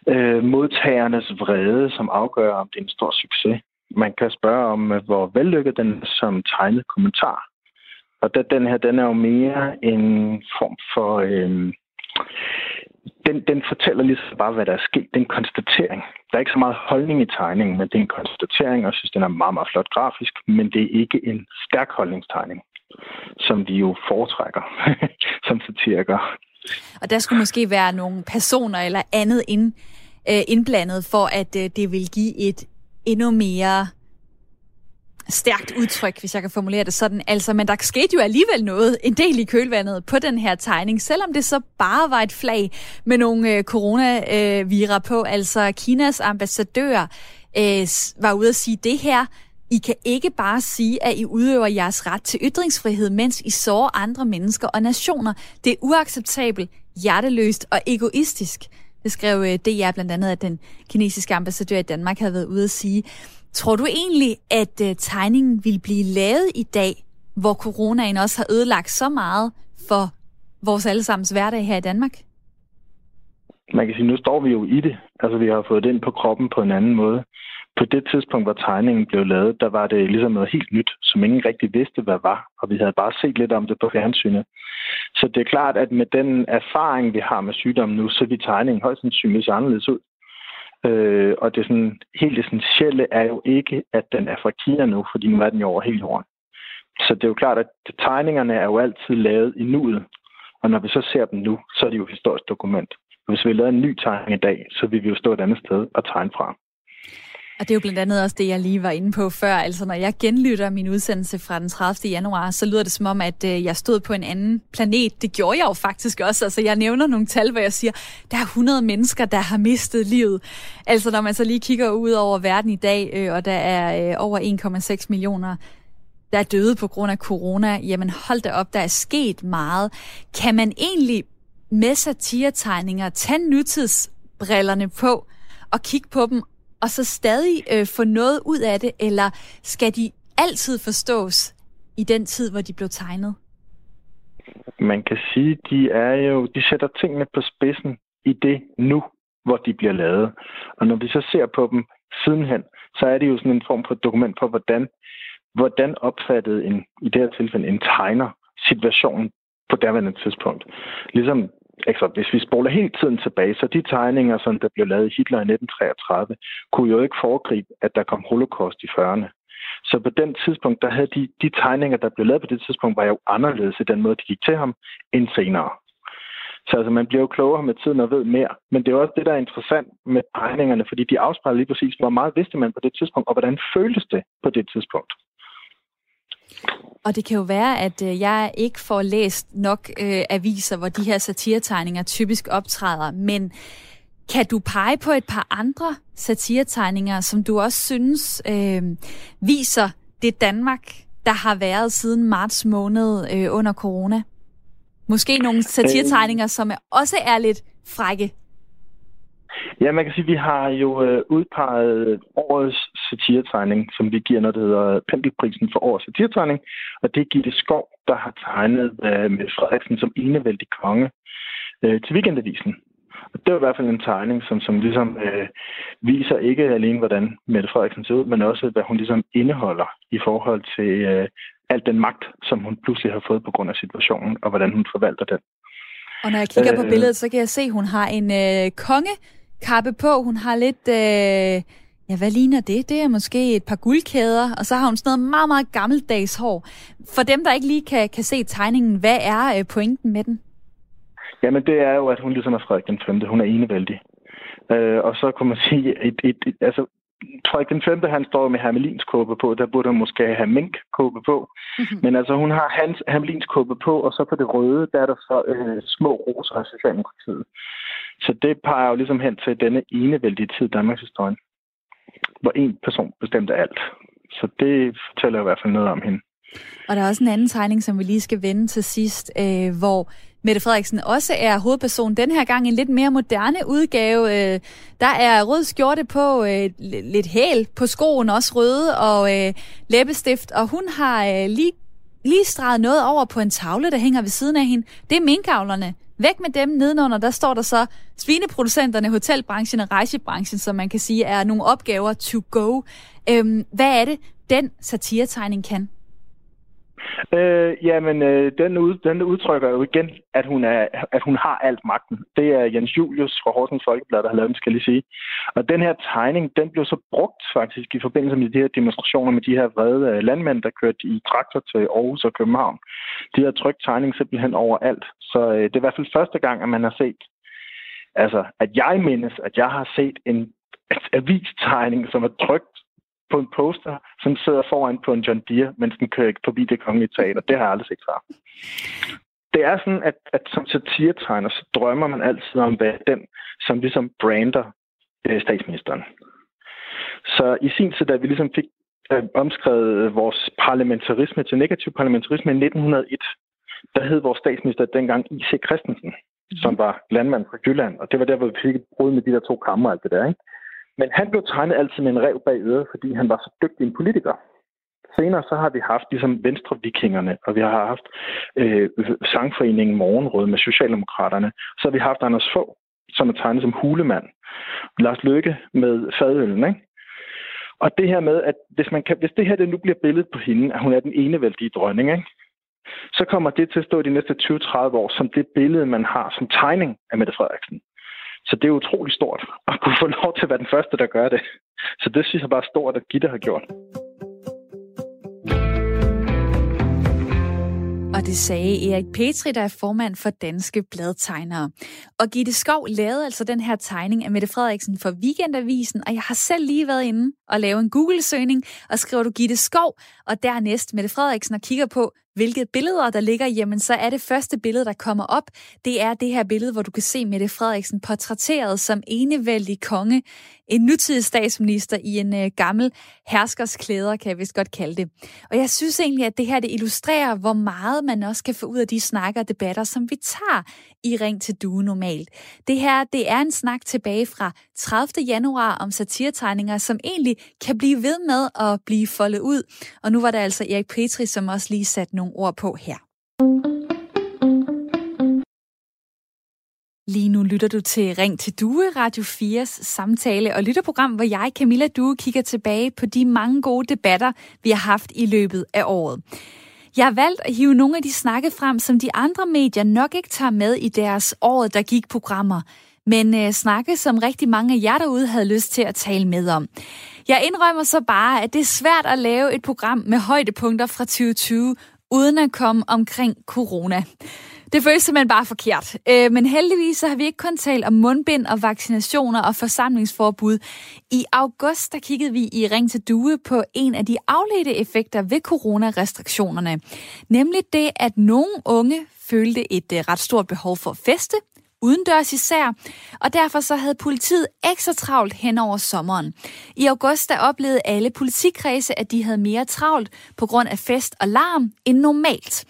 øh, modtagernes vrede, som afgør, om det er en stor succes. Man kan spørge om, øh, hvor vellykket den som tegnet kommentar. Og den her, den er jo mere en form for... Øh, den, den fortæller ligesom bare, hvad der er sket. Det er en konstatering. Der er ikke så meget holdning i tegningen, men det er en konstatering, og jeg synes, den er meget, meget flot grafisk, men det er ikke en stærk holdningstegning, som vi jo foretrækker som satirikere. Og der skulle måske være nogle personer eller andet ind, øh, indblandet, for at øh, det vil give et endnu mere stærkt udtryk, hvis jeg kan formulere det sådan. Altså, men der skete jo alligevel noget, en del i kølvandet på den her tegning, selvom det så bare var et flag med nogle øh, coronavirer på. Altså, Kinas ambassadør øh, var ude at sige det her. I kan ikke bare sige, at I udøver jeres ret til ytringsfrihed, mens I sårer andre mennesker og nationer. Det er uacceptabelt, hjerteløst og egoistisk. Det skrev øh, DR blandt andet, at den kinesiske ambassadør i Danmark havde været ude at sige. Tror du egentlig, at øh, tegningen vil blive lavet i dag, hvor coronaen også har ødelagt så meget for vores allesammens hverdag her i Danmark? Man kan sige, nu står vi jo i det. Altså, vi har fået det ind på kroppen på en anden måde. På det tidspunkt, hvor tegningen blev lavet, der var det ligesom noget helt nyt, som ingen rigtig vidste, hvad var. Og vi havde bare set lidt om det på fjernsynet. Så det er klart, at med den erfaring, vi har med sygdommen nu, så vil tegningen højst sandsynligt anderledes ud. Øh, og det sådan, helt essentielle er jo ikke, at den er fra Kina nu, fordi nu er den jo over hele jorden. Så det er jo klart, at tegningerne er jo altid lavet i nuet. Og når vi så ser dem nu, så er det jo et historisk dokument. Hvis vi lavede en ny tegning i dag, så ville vi jo stå et andet sted og tegne fra. Og det er jo blandt andet også det, jeg lige var inde på før. Altså, når jeg genlytter min udsendelse fra den 30. januar, så lyder det som om, at øh, jeg stod på en anden planet. Det gjorde jeg jo faktisk også. Altså, jeg nævner nogle tal, hvor jeg siger, der er 100 mennesker, der har mistet livet. Altså, når man så lige kigger ud over verden i dag, øh, og der er øh, over 1,6 millioner der er døde på grund af corona, jamen hold da op, der er sket meget. Kan man egentlig med satiretegninger tage nutidsbrillerne på og kigge på dem og så stadig øh, få noget ud af det, eller skal de altid forstås i den tid, hvor de blev tegnet? Man kan sige, de er jo, de sætter tingene på spidsen i det nu, hvor de bliver lavet. Og når vi så ser på dem sidenhen, så er det jo sådan en form for dokument for, hvordan, hvordan opfattede en, i det her tilfælde en tegner situationen på daværende tidspunkt. Ligesom altså, hvis vi spoler helt tiden tilbage, så de tegninger, som der blev lavet i Hitler i 1933, kunne jo ikke foregribe, at der kom holocaust i 40'erne. Så på den tidspunkt, der havde de, de tegninger, der blev lavet på det tidspunkt, var jo anderledes i den måde, de gik til ham, end senere. Så altså, man bliver jo klogere med tiden og ved mere. Men det er også det, der er interessant med tegningerne, fordi de afspejler lige præcis, hvor meget vidste man på det tidspunkt, og hvordan føltes det på det tidspunkt. Og det kan jo være, at øh, jeg ikke får læst nok øh, aviser, hvor de her satiretegninger typisk optræder, men kan du pege på et par andre satiretegninger, som du også synes øh, viser det Danmark, der har været siden marts måned øh, under corona? Måske nogle satiretegninger, som også er lidt frække. Ja, man kan sige, at vi har jo øh, udpeget årets satiretegning, som vi giver, når det hedder Pendelprisen for årets satiretegning. Og det er Gitte Skov, der har tegnet øh, med Frederiksen som enevældig konge øh, til Weekendavisen. Og det er i hvert fald en tegning, som, som ligesom øh, viser ikke alene, hvordan Mette Frederiksen ser ud, men også, hvad hun ligesom indeholder i forhold til øh, alt den magt, som hun pludselig har fået på grund af situationen, og hvordan hun forvalter den. Og når jeg kigger øh, på billedet, så kan jeg se, at hun har en øh, konge kappe på. Hun har lidt... Øh, ja, hvad ligner det? Det er måske et par guldkæder, og så har hun sådan noget meget, meget gammeldags hår. For dem, der ikke lige kan, kan se tegningen, hvad er øh, pointen med den? Jamen, det er jo, at hun ligesom er Frederik den 5. Hun er enevældig. Øh, og så kan man sige, et, et, et, altså, Frederik den 5. han står med hermelins kåbe på, der burde han måske have mink kåbe på. Mm-hmm. Men altså, hun har hans hermelins kåbe på, og så på det røde, der er der så øh, små roser af Socialdemokratiet. Så det peger jo ligesom hen til denne enevældige tid i Danmarks historie hvor en person bestemte alt. Så det fortæller i hvert fald noget om hende. Og der er også en anden tegning, som vi lige skal vende til sidst, øh, hvor Mette Frederiksen også er hovedperson. Den her gang en lidt mere moderne udgave. Øh, der er rød skjorte på, øh, lidt hæl på skoen, også røde, og øh, læbestift. Og hun har øh, lige, lige streget noget over på en tavle, der hænger ved siden af hende. Det er minkavlerne. Væk med dem nedenunder, der står der så svineproducenterne, hotelbranchen og rejsebranchen, som man kan sige er nogle opgaver to go. Øhm, hvad er det, den satiretegning kan? Øh, jamen, øh, den, ud, den udtrykker jo igen, at hun, er, at hun har alt magten. Det er Jens Julius fra Horsens Folkeblad, der har lavet den, skal jeg lige sige. Og den her tegning, den blev så brugt faktisk i forbindelse med de her demonstrationer med de her vrede øh, landmænd, der kørte i traktor til Aarhus og København. De har trykt tegning simpelthen overalt. Så øh, det er i hvert fald første gang, at man har set, altså, at jeg mindes, at jeg har set en avistegning, som er trykt på en poster, som sidder foran på en John Deere, mens den kører forbi det kongelige teater. Det har jeg aldrig set før. Det er sådan, at, at som satiretegner, så drømmer man altid om, hvad den, som ligesom brander øh, statsministeren. Så i sin tid, da vi ligesom fik øh, omskrevet vores parlamentarisme til negativ parlamentarisme i 1901, der hed vores statsminister dengang I.C. Christensen, som var landmand fra Jylland, og det var der, hvor vi fik et brud med de der to kammer og alt det der, ikke? Men han blev tegnet altid med en rev bag øret, fordi han var så dygtig en politiker. Senere så har vi haft ligesom Venstre-vikingerne, og vi har haft øh, sangforeningen Morgenrød med Socialdemokraterne. Så har vi haft Anders Fogh, som er tegnet som hulemand. Lars Løkke med fadøllen, ikke? Og det her med, at hvis, man kan, hvis det her det nu bliver billedet på hende, at hun er den enevældige dronning, ikke? så kommer det til at stå de næste 20-30 år som det billede, man har som tegning af Mette Frederiksen. Så det er utrolig stort at kunne få lov til at være den første, der gør det. Så det synes jeg bare er stort, at Gitte har gjort. Og det sagde Erik Petri, der er formand for Danske Bladtegnere. Og Gitte Skov lavede altså den her tegning af Mette Frederiksen for Weekendavisen, og jeg har selv lige været inde og lave en Google-søgning, og skriver du Gitte Skov, og dernæst Mette Frederiksen, og kigger på, hvilke billeder der ligger, jamen så er det første billede, der kommer op, det er det her billede, hvor du kan se Mette Frederiksen portrætteret som enevældig konge, en nutidig statsminister i en øh, gammel herskers klæder, kan jeg vist godt kalde det. Og jeg synes egentlig, at det her det illustrerer, hvor meget man også kan få ud af de snakker og debatter, som vi tager i Ring til Due normalt. Det her, det er en snak tilbage fra 30. januar om satiretegninger, som egentlig kan blive ved med at blive foldet ud. Og nu var der altså Erik Petri, som også lige satte nogle ord på her. Lige nu lytter du til Ring til Due, Radio 4's samtale- og lytterprogram, hvor jeg, Camilla Due, kigger tilbage på de mange gode debatter, vi har haft i løbet af året. Jeg har valgt at hive nogle af de snakke frem, som de andre medier nok ikke tager med i deres året, der gik programmer, men øh, snakke, som rigtig mange af jer derude havde lyst til at tale med om. Jeg indrømmer så bare, at det er svært at lave et program med højdepunkter fra 2020, uden at komme omkring corona. Det føles simpelthen bare forkert. Øh, men heldigvis så har vi ikke kun talt om mundbind og vaccinationer og forsamlingsforbud. I august der kiggede vi i Ring til Due på en af de afledte effekter ved coronarestriktionerne. Nemlig det, at nogle unge følte et øh, ret stort behov for at feste, udendørs især, og derfor så havde politiet ekstra travlt hen over sommeren. I august der oplevede alle politikredse, at de havde mere travlt på grund af fest og larm end normalt.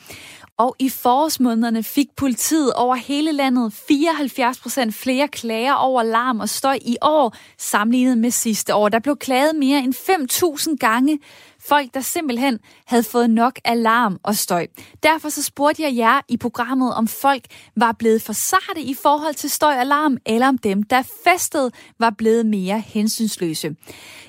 Og i forårsmånederne fik politiet over hele landet 74 procent flere klager over larm og støj i år, sammenlignet med sidste år. Der blev klaget mere end 5.000 gange, Folk, der simpelthen havde fået nok alarm og støj. Derfor så spurgte jeg jer i programmet, om folk var blevet for sarte i forhold til støj og alarm, eller om dem, der festede, var blevet mere hensynsløse.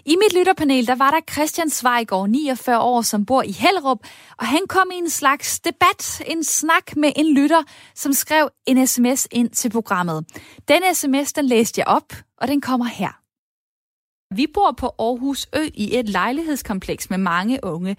I mit lytterpanel, der var der Christian Zweigård, 49 år, som bor i Hellerup, og han kom i en slags debat, en snak med en lytter, som skrev en sms ind til programmet. Den sms, den læste jeg op, og den kommer her. Vi bor på Aarhus Ø i et lejlighedskompleks med mange unge.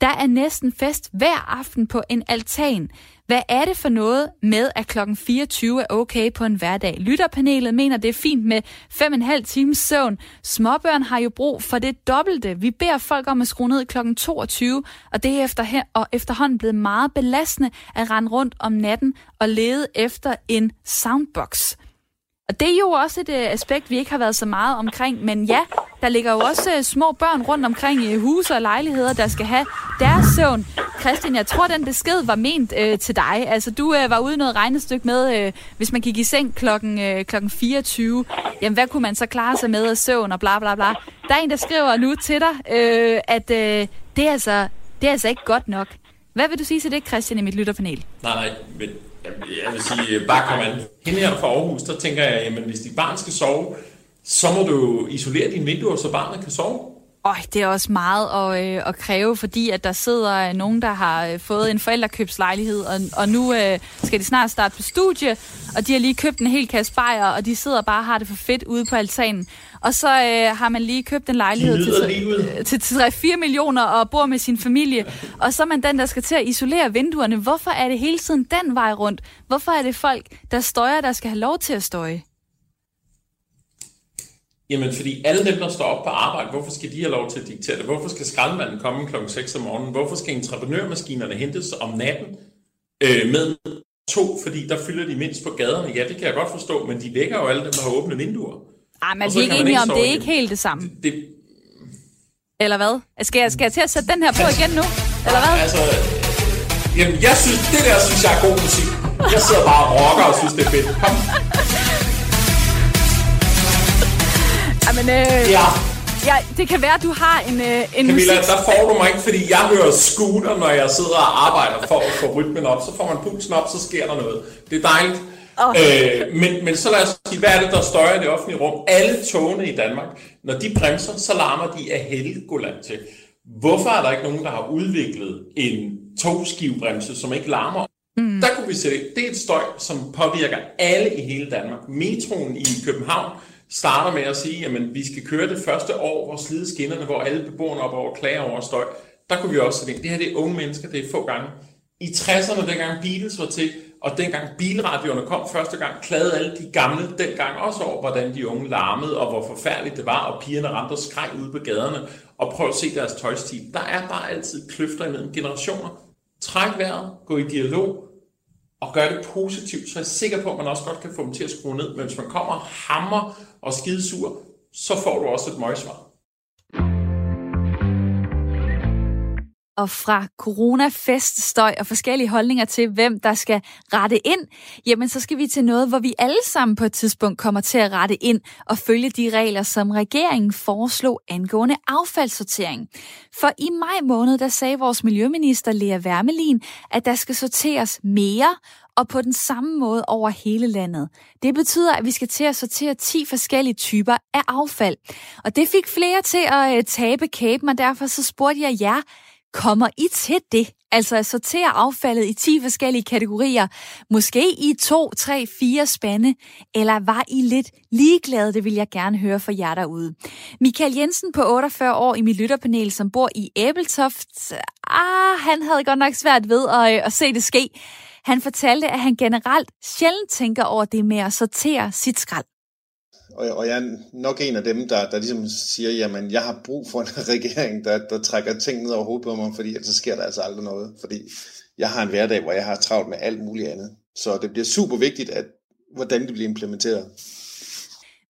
Der er næsten fest hver aften på en altan. Hvad er det for noget med, at klokken 24 er okay på en hverdag? Lytterpanelet mener, det er fint med 5,5 times søvn. Småbørn har jo brug for det dobbelte. Vi beder folk om at skrue ned klokken 22, og det er efter, og efterhånden blevet meget belastende at rende rundt om natten og lede efter en soundbox. Og det er jo også et øh, aspekt, vi ikke har været så meget omkring. Men ja, der ligger jo også øh, små børn rundt omkring i huse og lejligheder, der skal have deres søvn. Christian, jeg tror, den besked var ment øh, til dig. Altså, du øh, var ude i noget regnestykke med, øh, hvis man gik i seng klokken, øh, klokken 24, jamen hvad kunne man så klare sig med af søvn og bla bla bla. Der er en, der skriver nu til dig, øh, at øh, det, er altså, det er altså ikke godt nok. Hvad vil du sige til det, Christian, i mit lytterpanel? Nej, nej, men jeg vil sige, øh, bare kom an. Hende her fra Aarhus, der tænker jeg, jamen hvis dit barn skal sove, så må du isolere dine vinduer, så barnet kan sove. Øj, det er også meget at, øh, at kræve, fordi at der sidder nogen, der har øh, fået en forældrekøbslejlighed, og, og nu øh, skal de snart starte på studie, og de har lige købt en hel kasse bajer, og de sidder bare og har det for fedt ude på altanen. Og så øh, har man lige købt en lejlighed til, til, til 3-4 millioner og bor med sin familie. Og så er man den, der skal til at isolere vinduerne. Hvorfor er det hele tiden den vej rundt? Hvorfor er det folk, der støjer, der skal have lov til at støje? Jamen, fordi alle dem, der står op på arbejde, hvorfor skal de have lov til at diktere det? Hvorfor skal skraldemanden komme klokken 6 om morgenen? Hvorfor skal entreprenørmaskinerne hentes om natten øh, med to, fordi der fylder de mindst på gaderne? Ja, det kan jeg godt forstå, men de vækker jo alle dem, der har åbne vinduer. Ej, men vi er ikke enige om, det er ikke helt det samme. Det, det... Eller hvad? Skal jeg, skal jeg til at sætte den her på igen nu? Eller hvad? Altså, jamen, jeg synes, det der synes jeg er god musik. Jeg sidder bare og rocker og synes, det er fedt. Kom. Jamen, øh, ja. Ja, det kan være, at du har en, øh, en Camilla, musik... der får du mig ikke, fordi jeg hører scooter, når jeg sidder og arbejder for at få rytmen op. Så får man pulsen op, så sker der noget. Det er dejligt. Oh. Øh, men, men så lad os sige, hvad er det, der støjer i det offentlige rum? Alle togene i Danmark, når de bremser, så larmer de af Helgoland til. Hvorfor er der ikke nogen, der har udviklet en togskivebremse, som ikke larmer? Mm. Der kunne vi se, det er et støj, som påvirker alle i hele Danmark. Metroen i København starter med at sige, at vi skal køre det første år, hvor slide skinnerne, hvor alle beboerne op over klager over støj. Der kunne vi også se, det her det er unge mennesker, det er få gange. I 60'erne, dengang Beatles var til, og dengang bilradioerne kom første gang, klagede alle de gamle dengang også over, hvordan de unge larmede, og hvor forfærdeligt det var, og pigerne ramte og skreg ude på gaderne, og prøv at se deres tøjstil. Der er bare altid kløfter imellem generationer. Træk vejret, gå i dialog, og gøre det positivt, så er jeg sikker på, at man også godt kan få dem til at skrue ned. Men hvis man kommer hammer og skidesur, så får du også et møgsvar. Og fra coronafeststøj og forskellige holdninger til, hvem der skal rette ind, jamen så skal vi til noget, hvor vi alle sammen på et tidspunkt kommer til at rette ind og følge de regler, som regeringen foreslog angående affaldssortering. For i maj måned, der sagde vores miljøminister Lea Wermelin, at der skal sorteres mere og på den samme måde over hele landet. Det betyder, at vi skal til at sortere 10 forskellige typer af affald. Og det fik flere til at øh, tabe kæben, og derfor så spurgte jeg jer, Kommer I til det? Altså at sortere affaldet i 10 forskellige kategorier, måske i 2, 3, 4 spande, eller var I lidt ligeglade? Det vil jeg gerne høre fra jer derude. Michael Jensen på 48 år i mit lytterpanel, som bor i Æbeltoft, ah, han havde godt nok svært ved at, øh, at se det ske. Han fortalte, at han generelt sjældent tænker over det med at sortere sit skrald og, og jeg er nok en af dem, der, der ligesom siger, jamen jeg har brug for en regering, der, der trækker ting ned over hovedet på mig, fordi så sker der altså aldrig noget. Fordi jeg har en hverdag, hvor jeg har travlt med alt muligt andet. Så det bliver super vigtigt, at hvordan det bliver implementeret.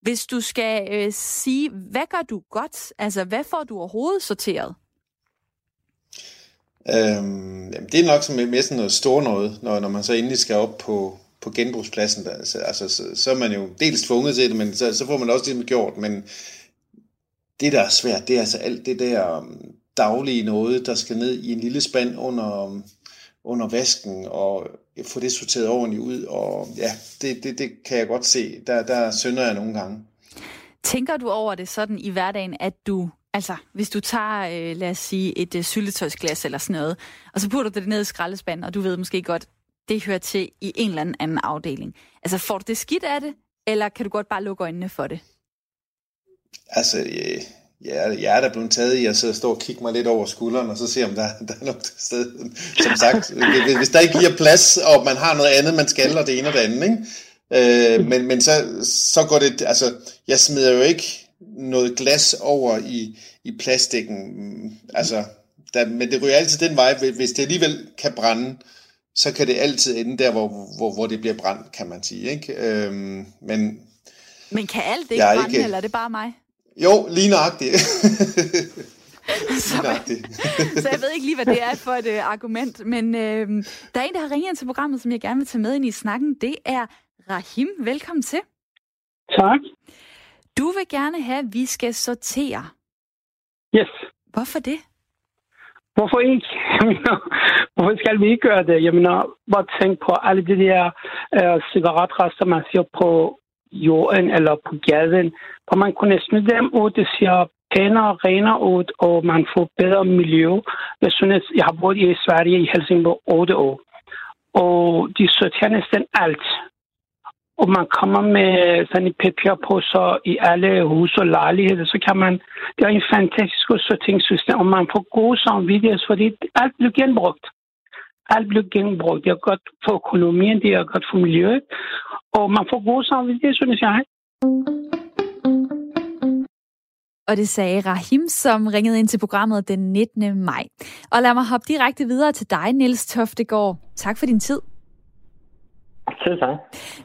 Hvis du skal øh, sige, hvad gør du godt? Altså, hvad får du overhovedet sorteret? Øhm, jamen, det er nok som mere sådan noget stort noget, når, når man så endelig skal op på, på genbrugspladsen, der, altså, altså, så, så er man jo dels tvunget til det, men så, så får man også det gjort, men det, der er svært, det er altså alt det der um, daglige noget, der skal ned i en lille spand under, um, under vasken, og få det sorteret ordentligt ud, og ja, det, det, det kan jeg godt se. Der, der synder jeg nogle gange. Tænker du over det sådan i hverdagen, at du Altså, hvis du tager, øh, lad os sige, et øh, syltetøjsglas eller sådan noget, og så putter du det ned i skraldespanden, og du ved måske godt, det hører til i en eller anden afdeling. Altså, får du det skidt af det, eller kan du godt bare lukke øjnene for det? Altså, øh, ja, jeg er da blevet taget i at sidde og stå og kigge mig lidt over skulderen, og så se, om der, der er noget sted. Som sagt, hvis der ikke giver plads, og man har noget andet, man skal, og det ene og det andet, ikke? Øh, men, men så, så går det, altså, jeg smider jo ikke noget glas over i, i plastikken, mm, altså, der, men det ryger altid den vej, hvis det alligevel kan brænde, så kan det altid ende der, hvor, hvor, hvor det bliver brændt, kan man sige. Ikke? Øhm, men Men kan alt ikke brænde, ikke... eller er det bare mig? Jo, lige nøjagtigt. så, så jeg ved ikke lige, hvad det er for et uh, argument. Men øh, der er en, der har ringet ind til programmet, som jeg gerne vil tage med ind i snakken. Det er Rahim. Velkommen til. Tak. Du vil gerne have, at vi skal sortere. Yes. Hvorfor det? Hvorfor ikke? Hvorfor skal vi ikke gøre det? Jeg mener, bare tænk på alle de der øh, cigaretrester, man ser på jorden eller på gaden. Og man kunne smide dem ud, det ser pænere, og renere ud, og man får bedre miljø. Jeg synes, jeg har boet i Sverige i Helsingborg 8 år. Og de sorterer næsten alt. Og man kommer med sådan på papirposer i alle hus og lejligheder, så kan man... Det er en fantastisk sorteringssystem, og man får gode samvittighed, fordi alt bliver genbrugt. Alt bliver genbrugt. Det er godt for økonomien, det er godt for miljøet, og man får gode samvittighed, synes jeg. Og det sagde Rahim, som ringede ind til programmet den 19. maj. Og lad mig hoppe direkte videre til dig, Niels Toftegård. Tak for din tid. Selv tak.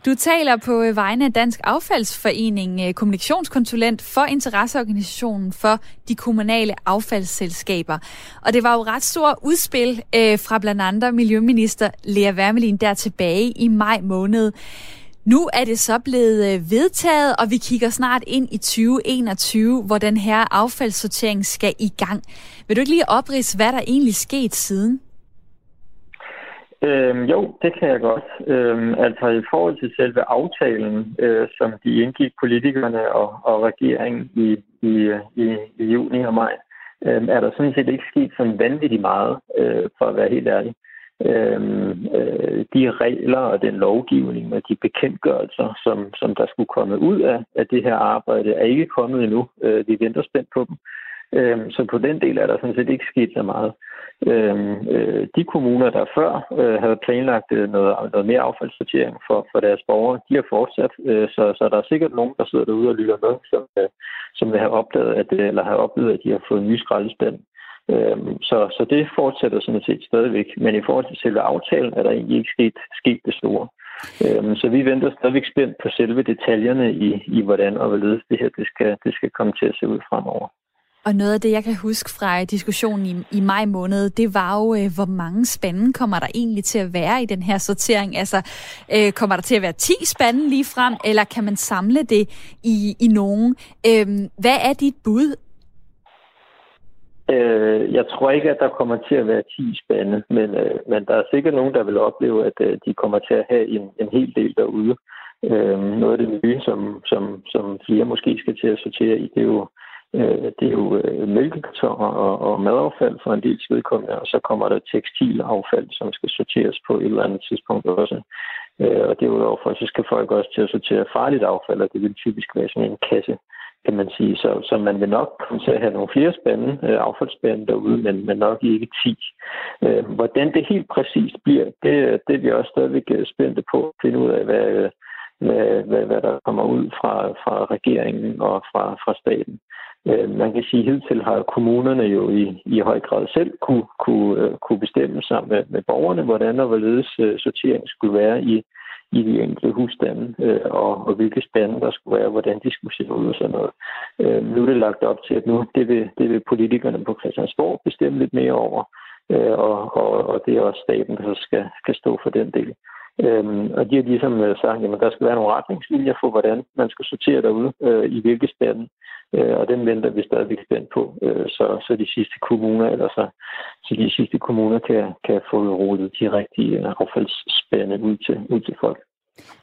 Du taler på øh, vegne af Dansk Affaldsforening, øh, kommunikationskonsulent for interesseorganisationen for de kommunale affaldsselskaber. Og det var jo ret stort udspil øh, fra blandt andet Miljøminister Lea Wermelin der tilbage i maj måned. Nu er det så blevet øh, vedtaget, og vi kigger snart ind i 2021, hvor den her affaldssortering skal i gang. Vil du ikke lige oprise, hvad der egentlig skete siden? Øhm, jo, det kan jeg godt. Øhm, altså i forhold til selve aftalen, øh, som de indgik politikerne og, og regeringen i, i, i, i juni og maj, øh, er der sådan set ikke sket sådan vanvittigt meget, øh, for at være helt ærlig. Øhm, øh, de regler og den lovgivning og de bekendtgørelser, som, som der skulle komme ud af, af det her arbejde, er ikke kommet endnu. Øh, vi venter spændt på dem. Øh, så på den del er der sådan set ikke sket så meget. Øhm, øh, de kommuner, der før øh, havde planlagt øh, noget, noget mere affaldssortering for, for deres borgere, de har fortsat. Øh, så, så der er sikkert nogen, der sidder derude og lytter med, som, øh, som vil have opdaget, at, øh, eller har oplevet, at de har fået en ny skraldespand. Øhm, så, så det fortsætter sådan set stadigvæk. Men i forhold til selve aftalen er der egentlig ikke sket, sket det store. Øhm, så vi venter stadigvæk spændt på selve detaljerne i, i hvordan og hvorledes det her det skal, det skal komme til at se ud fremover. Og noget af det, jeg kan huske fra diskussionen i, i maj måned, det var jo, øh, hvor mange spande kommer der egentlig til at være i den her sortering? Altså, øh, kommer der til at være 10 spande lige frem, eller kan man samle det i, i nogen? Øh, hvad er dit bud? Øh, jeg tror ikke, at der kommer til at være 10 spande, men, øh, men der er sikkert nogen, der vil opleve, at øh, de kommer til at have en, en hel del derude. Øh, noget af det nye, som, som, som flere måske skal til at sortere i, det er jo Øh, det er jo øh, mælkekartoner og, og madaffald for en del vedkommende, og så kommer der tekstilaffald, som skal sorteres på et eller andet tidspunkt også. Øh, og derudover så skal folk også til at sortere farligt affald, og det vil typisk være sådan en kasse, kan man sige. Så, så man vil nok komme til at have nogle flere spande, øh, affaldsspande derude, men, men nok ikke 10. Øh, hvordan det helt præcist bliver, det, det er vi også stadigvæk øh, spændte på at finde ud af, hvad, hvad, hvad, hvad der kommer ud fra, fra regeringen og fra, fra staten. Øh, man kan sige, at hidtil har kommunerne jo i, i høj grad selv kunne, kunne, øh, kunne bestemme sammen med, med borgerne, hvordan og hvorledes øh, sorteringen skulle være i, i de enkelte husstande, og, og hvilke spande der skulle være, hvordan de skulle se ud og sådan noget. nu er det lagt op til, at nu det vil, det vil politikerne på Christiansborg bestemme lidt mere over, og, og, og det er også staten, der skal, skal stå for den del. Øhm, og de har ligesom sagt, at der skal være nogle retningslinjer for, hvordan man skal sortere derude, øh, i hvilke spande. Øh, og den venter vi stadigvæk spændt på, øh, så, så de sidste kommuner, eller så, så de sidste kommuner kan, kan få rullet de rigtige øh, affaldsspande ud til, ud til folk.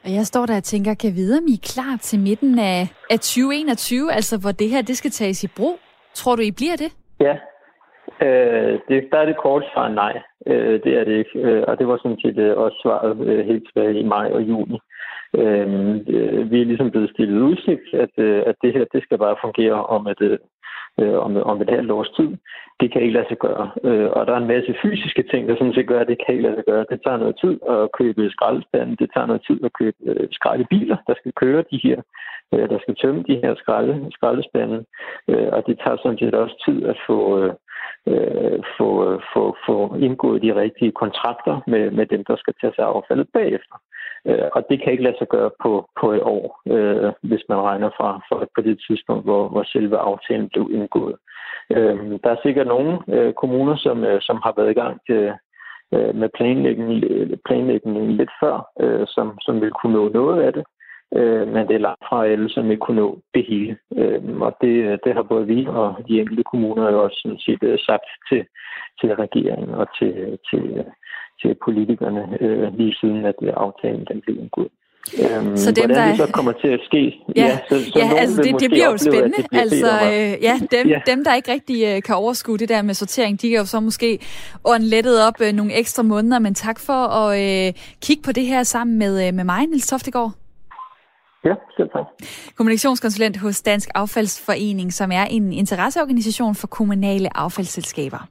Og jeg står der og tænker, kan vide, om I er klar til midten af, af 2021, altså hvor det her det skal tages i brug? Tror du, I bliver det? Ja, øh, det, der er det kort svar nej. Øh, det er det ikke. Øh, og det var sådan set øh, også svaret øh, helt tilbage i maj og juni. Øhm, øh, vi er ligesom blevet stillet udsigt, at, øh, at det her det skal bare fungere om et, øh, øh, om, om et halvt års tid. Det kan ikke lade sig gøre. Øh, og der er en masse fysiske ting, der sådan set gør, at det kan ikke lade sig gøre. Det tager noget tid at købe skraldespanden. Det tager noget tid at købe øh, skraldebiler, der skal køre de her, øh, der skal tømme de her skralde, skraldespanden. Øh, og det tager sådan set også tid at få, øh, øh, få, få, få indgået de rigtige kontrakter med, med dem, der skal tage sig affaldet bagefter. Øh, og det kan ikke lade sig gøre på, på et år, øh, hvis man regner fra, fra på det tidspunkt, hvor, hvor selve aftalen blev indgået. Øh, der er sikkert nogle øh, kommuner, som, øh, som har været i gang til, øh, med planlægningen, planlægning lidt før, øh, som, som vil kunne nå noget af det. Øh, men det er langt fra alle, som vil kunne nå det hele. Øh, og det, det har både vi og de enkelte kommuner jo også sådan set øh, sagt til, til regeringen og til, til, til politikerne øh, lige siden, at aftalen den blev indgået. Øhm, så dem, hvordan der... det så kommer til at ske. Ja, ja, så, så ja altså det, det bliver jo spændende. Det bliver altså, øh, ja, dem, ja. dem, der ikke rigtig øh, kan overskue det der med sortering, de kan jo så måske ånden lettet op øh, nogle ekstra måneder, men tak for at øh, kigge på det her sammen med, øh, med mig, Niels Toftegård. Ja, selv tak. Kommunikationskonsulent hos Dansk Affaldsforening, som er en interesseorganisation for kommunale affaldsselskaber.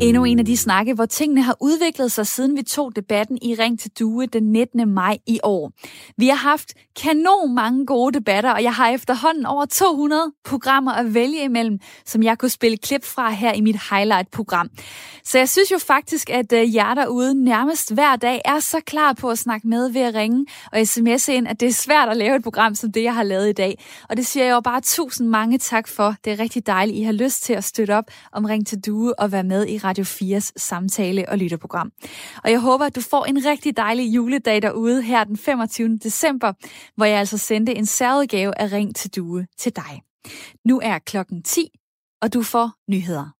Endnu en af de snakke, hvor tingene har udviklet sig, siden vi tog debatten i Ring til Due den 19. maj i år. Vi har haft kanon mange gode debatter, og jeg har efterhånden over 200 programmer at vælge imellem, som jeg kunne spille klip fra her i mit highlight-program. Så jeg synes jo faktisk, at øh, jer derude nærmest hver dag er så klar på at snakke med ved at ringe og sms'e ind, at det er svært at lave et program som det, jeg har lavet i dag. Og det siger jeg jo bare tusind mange tak for. Det er rigtig dejligt, I har lyst til at støtte op om Ring til Due og være med i Radio 4's samtale- og lytterprogram. Og jeg håber, at du får en rigtig dejlig juledag derude her den 25. december, hvor jeg altså sendte en særudgave af Ring til Due til dig. Nu er klokken 10, og du får nyheder.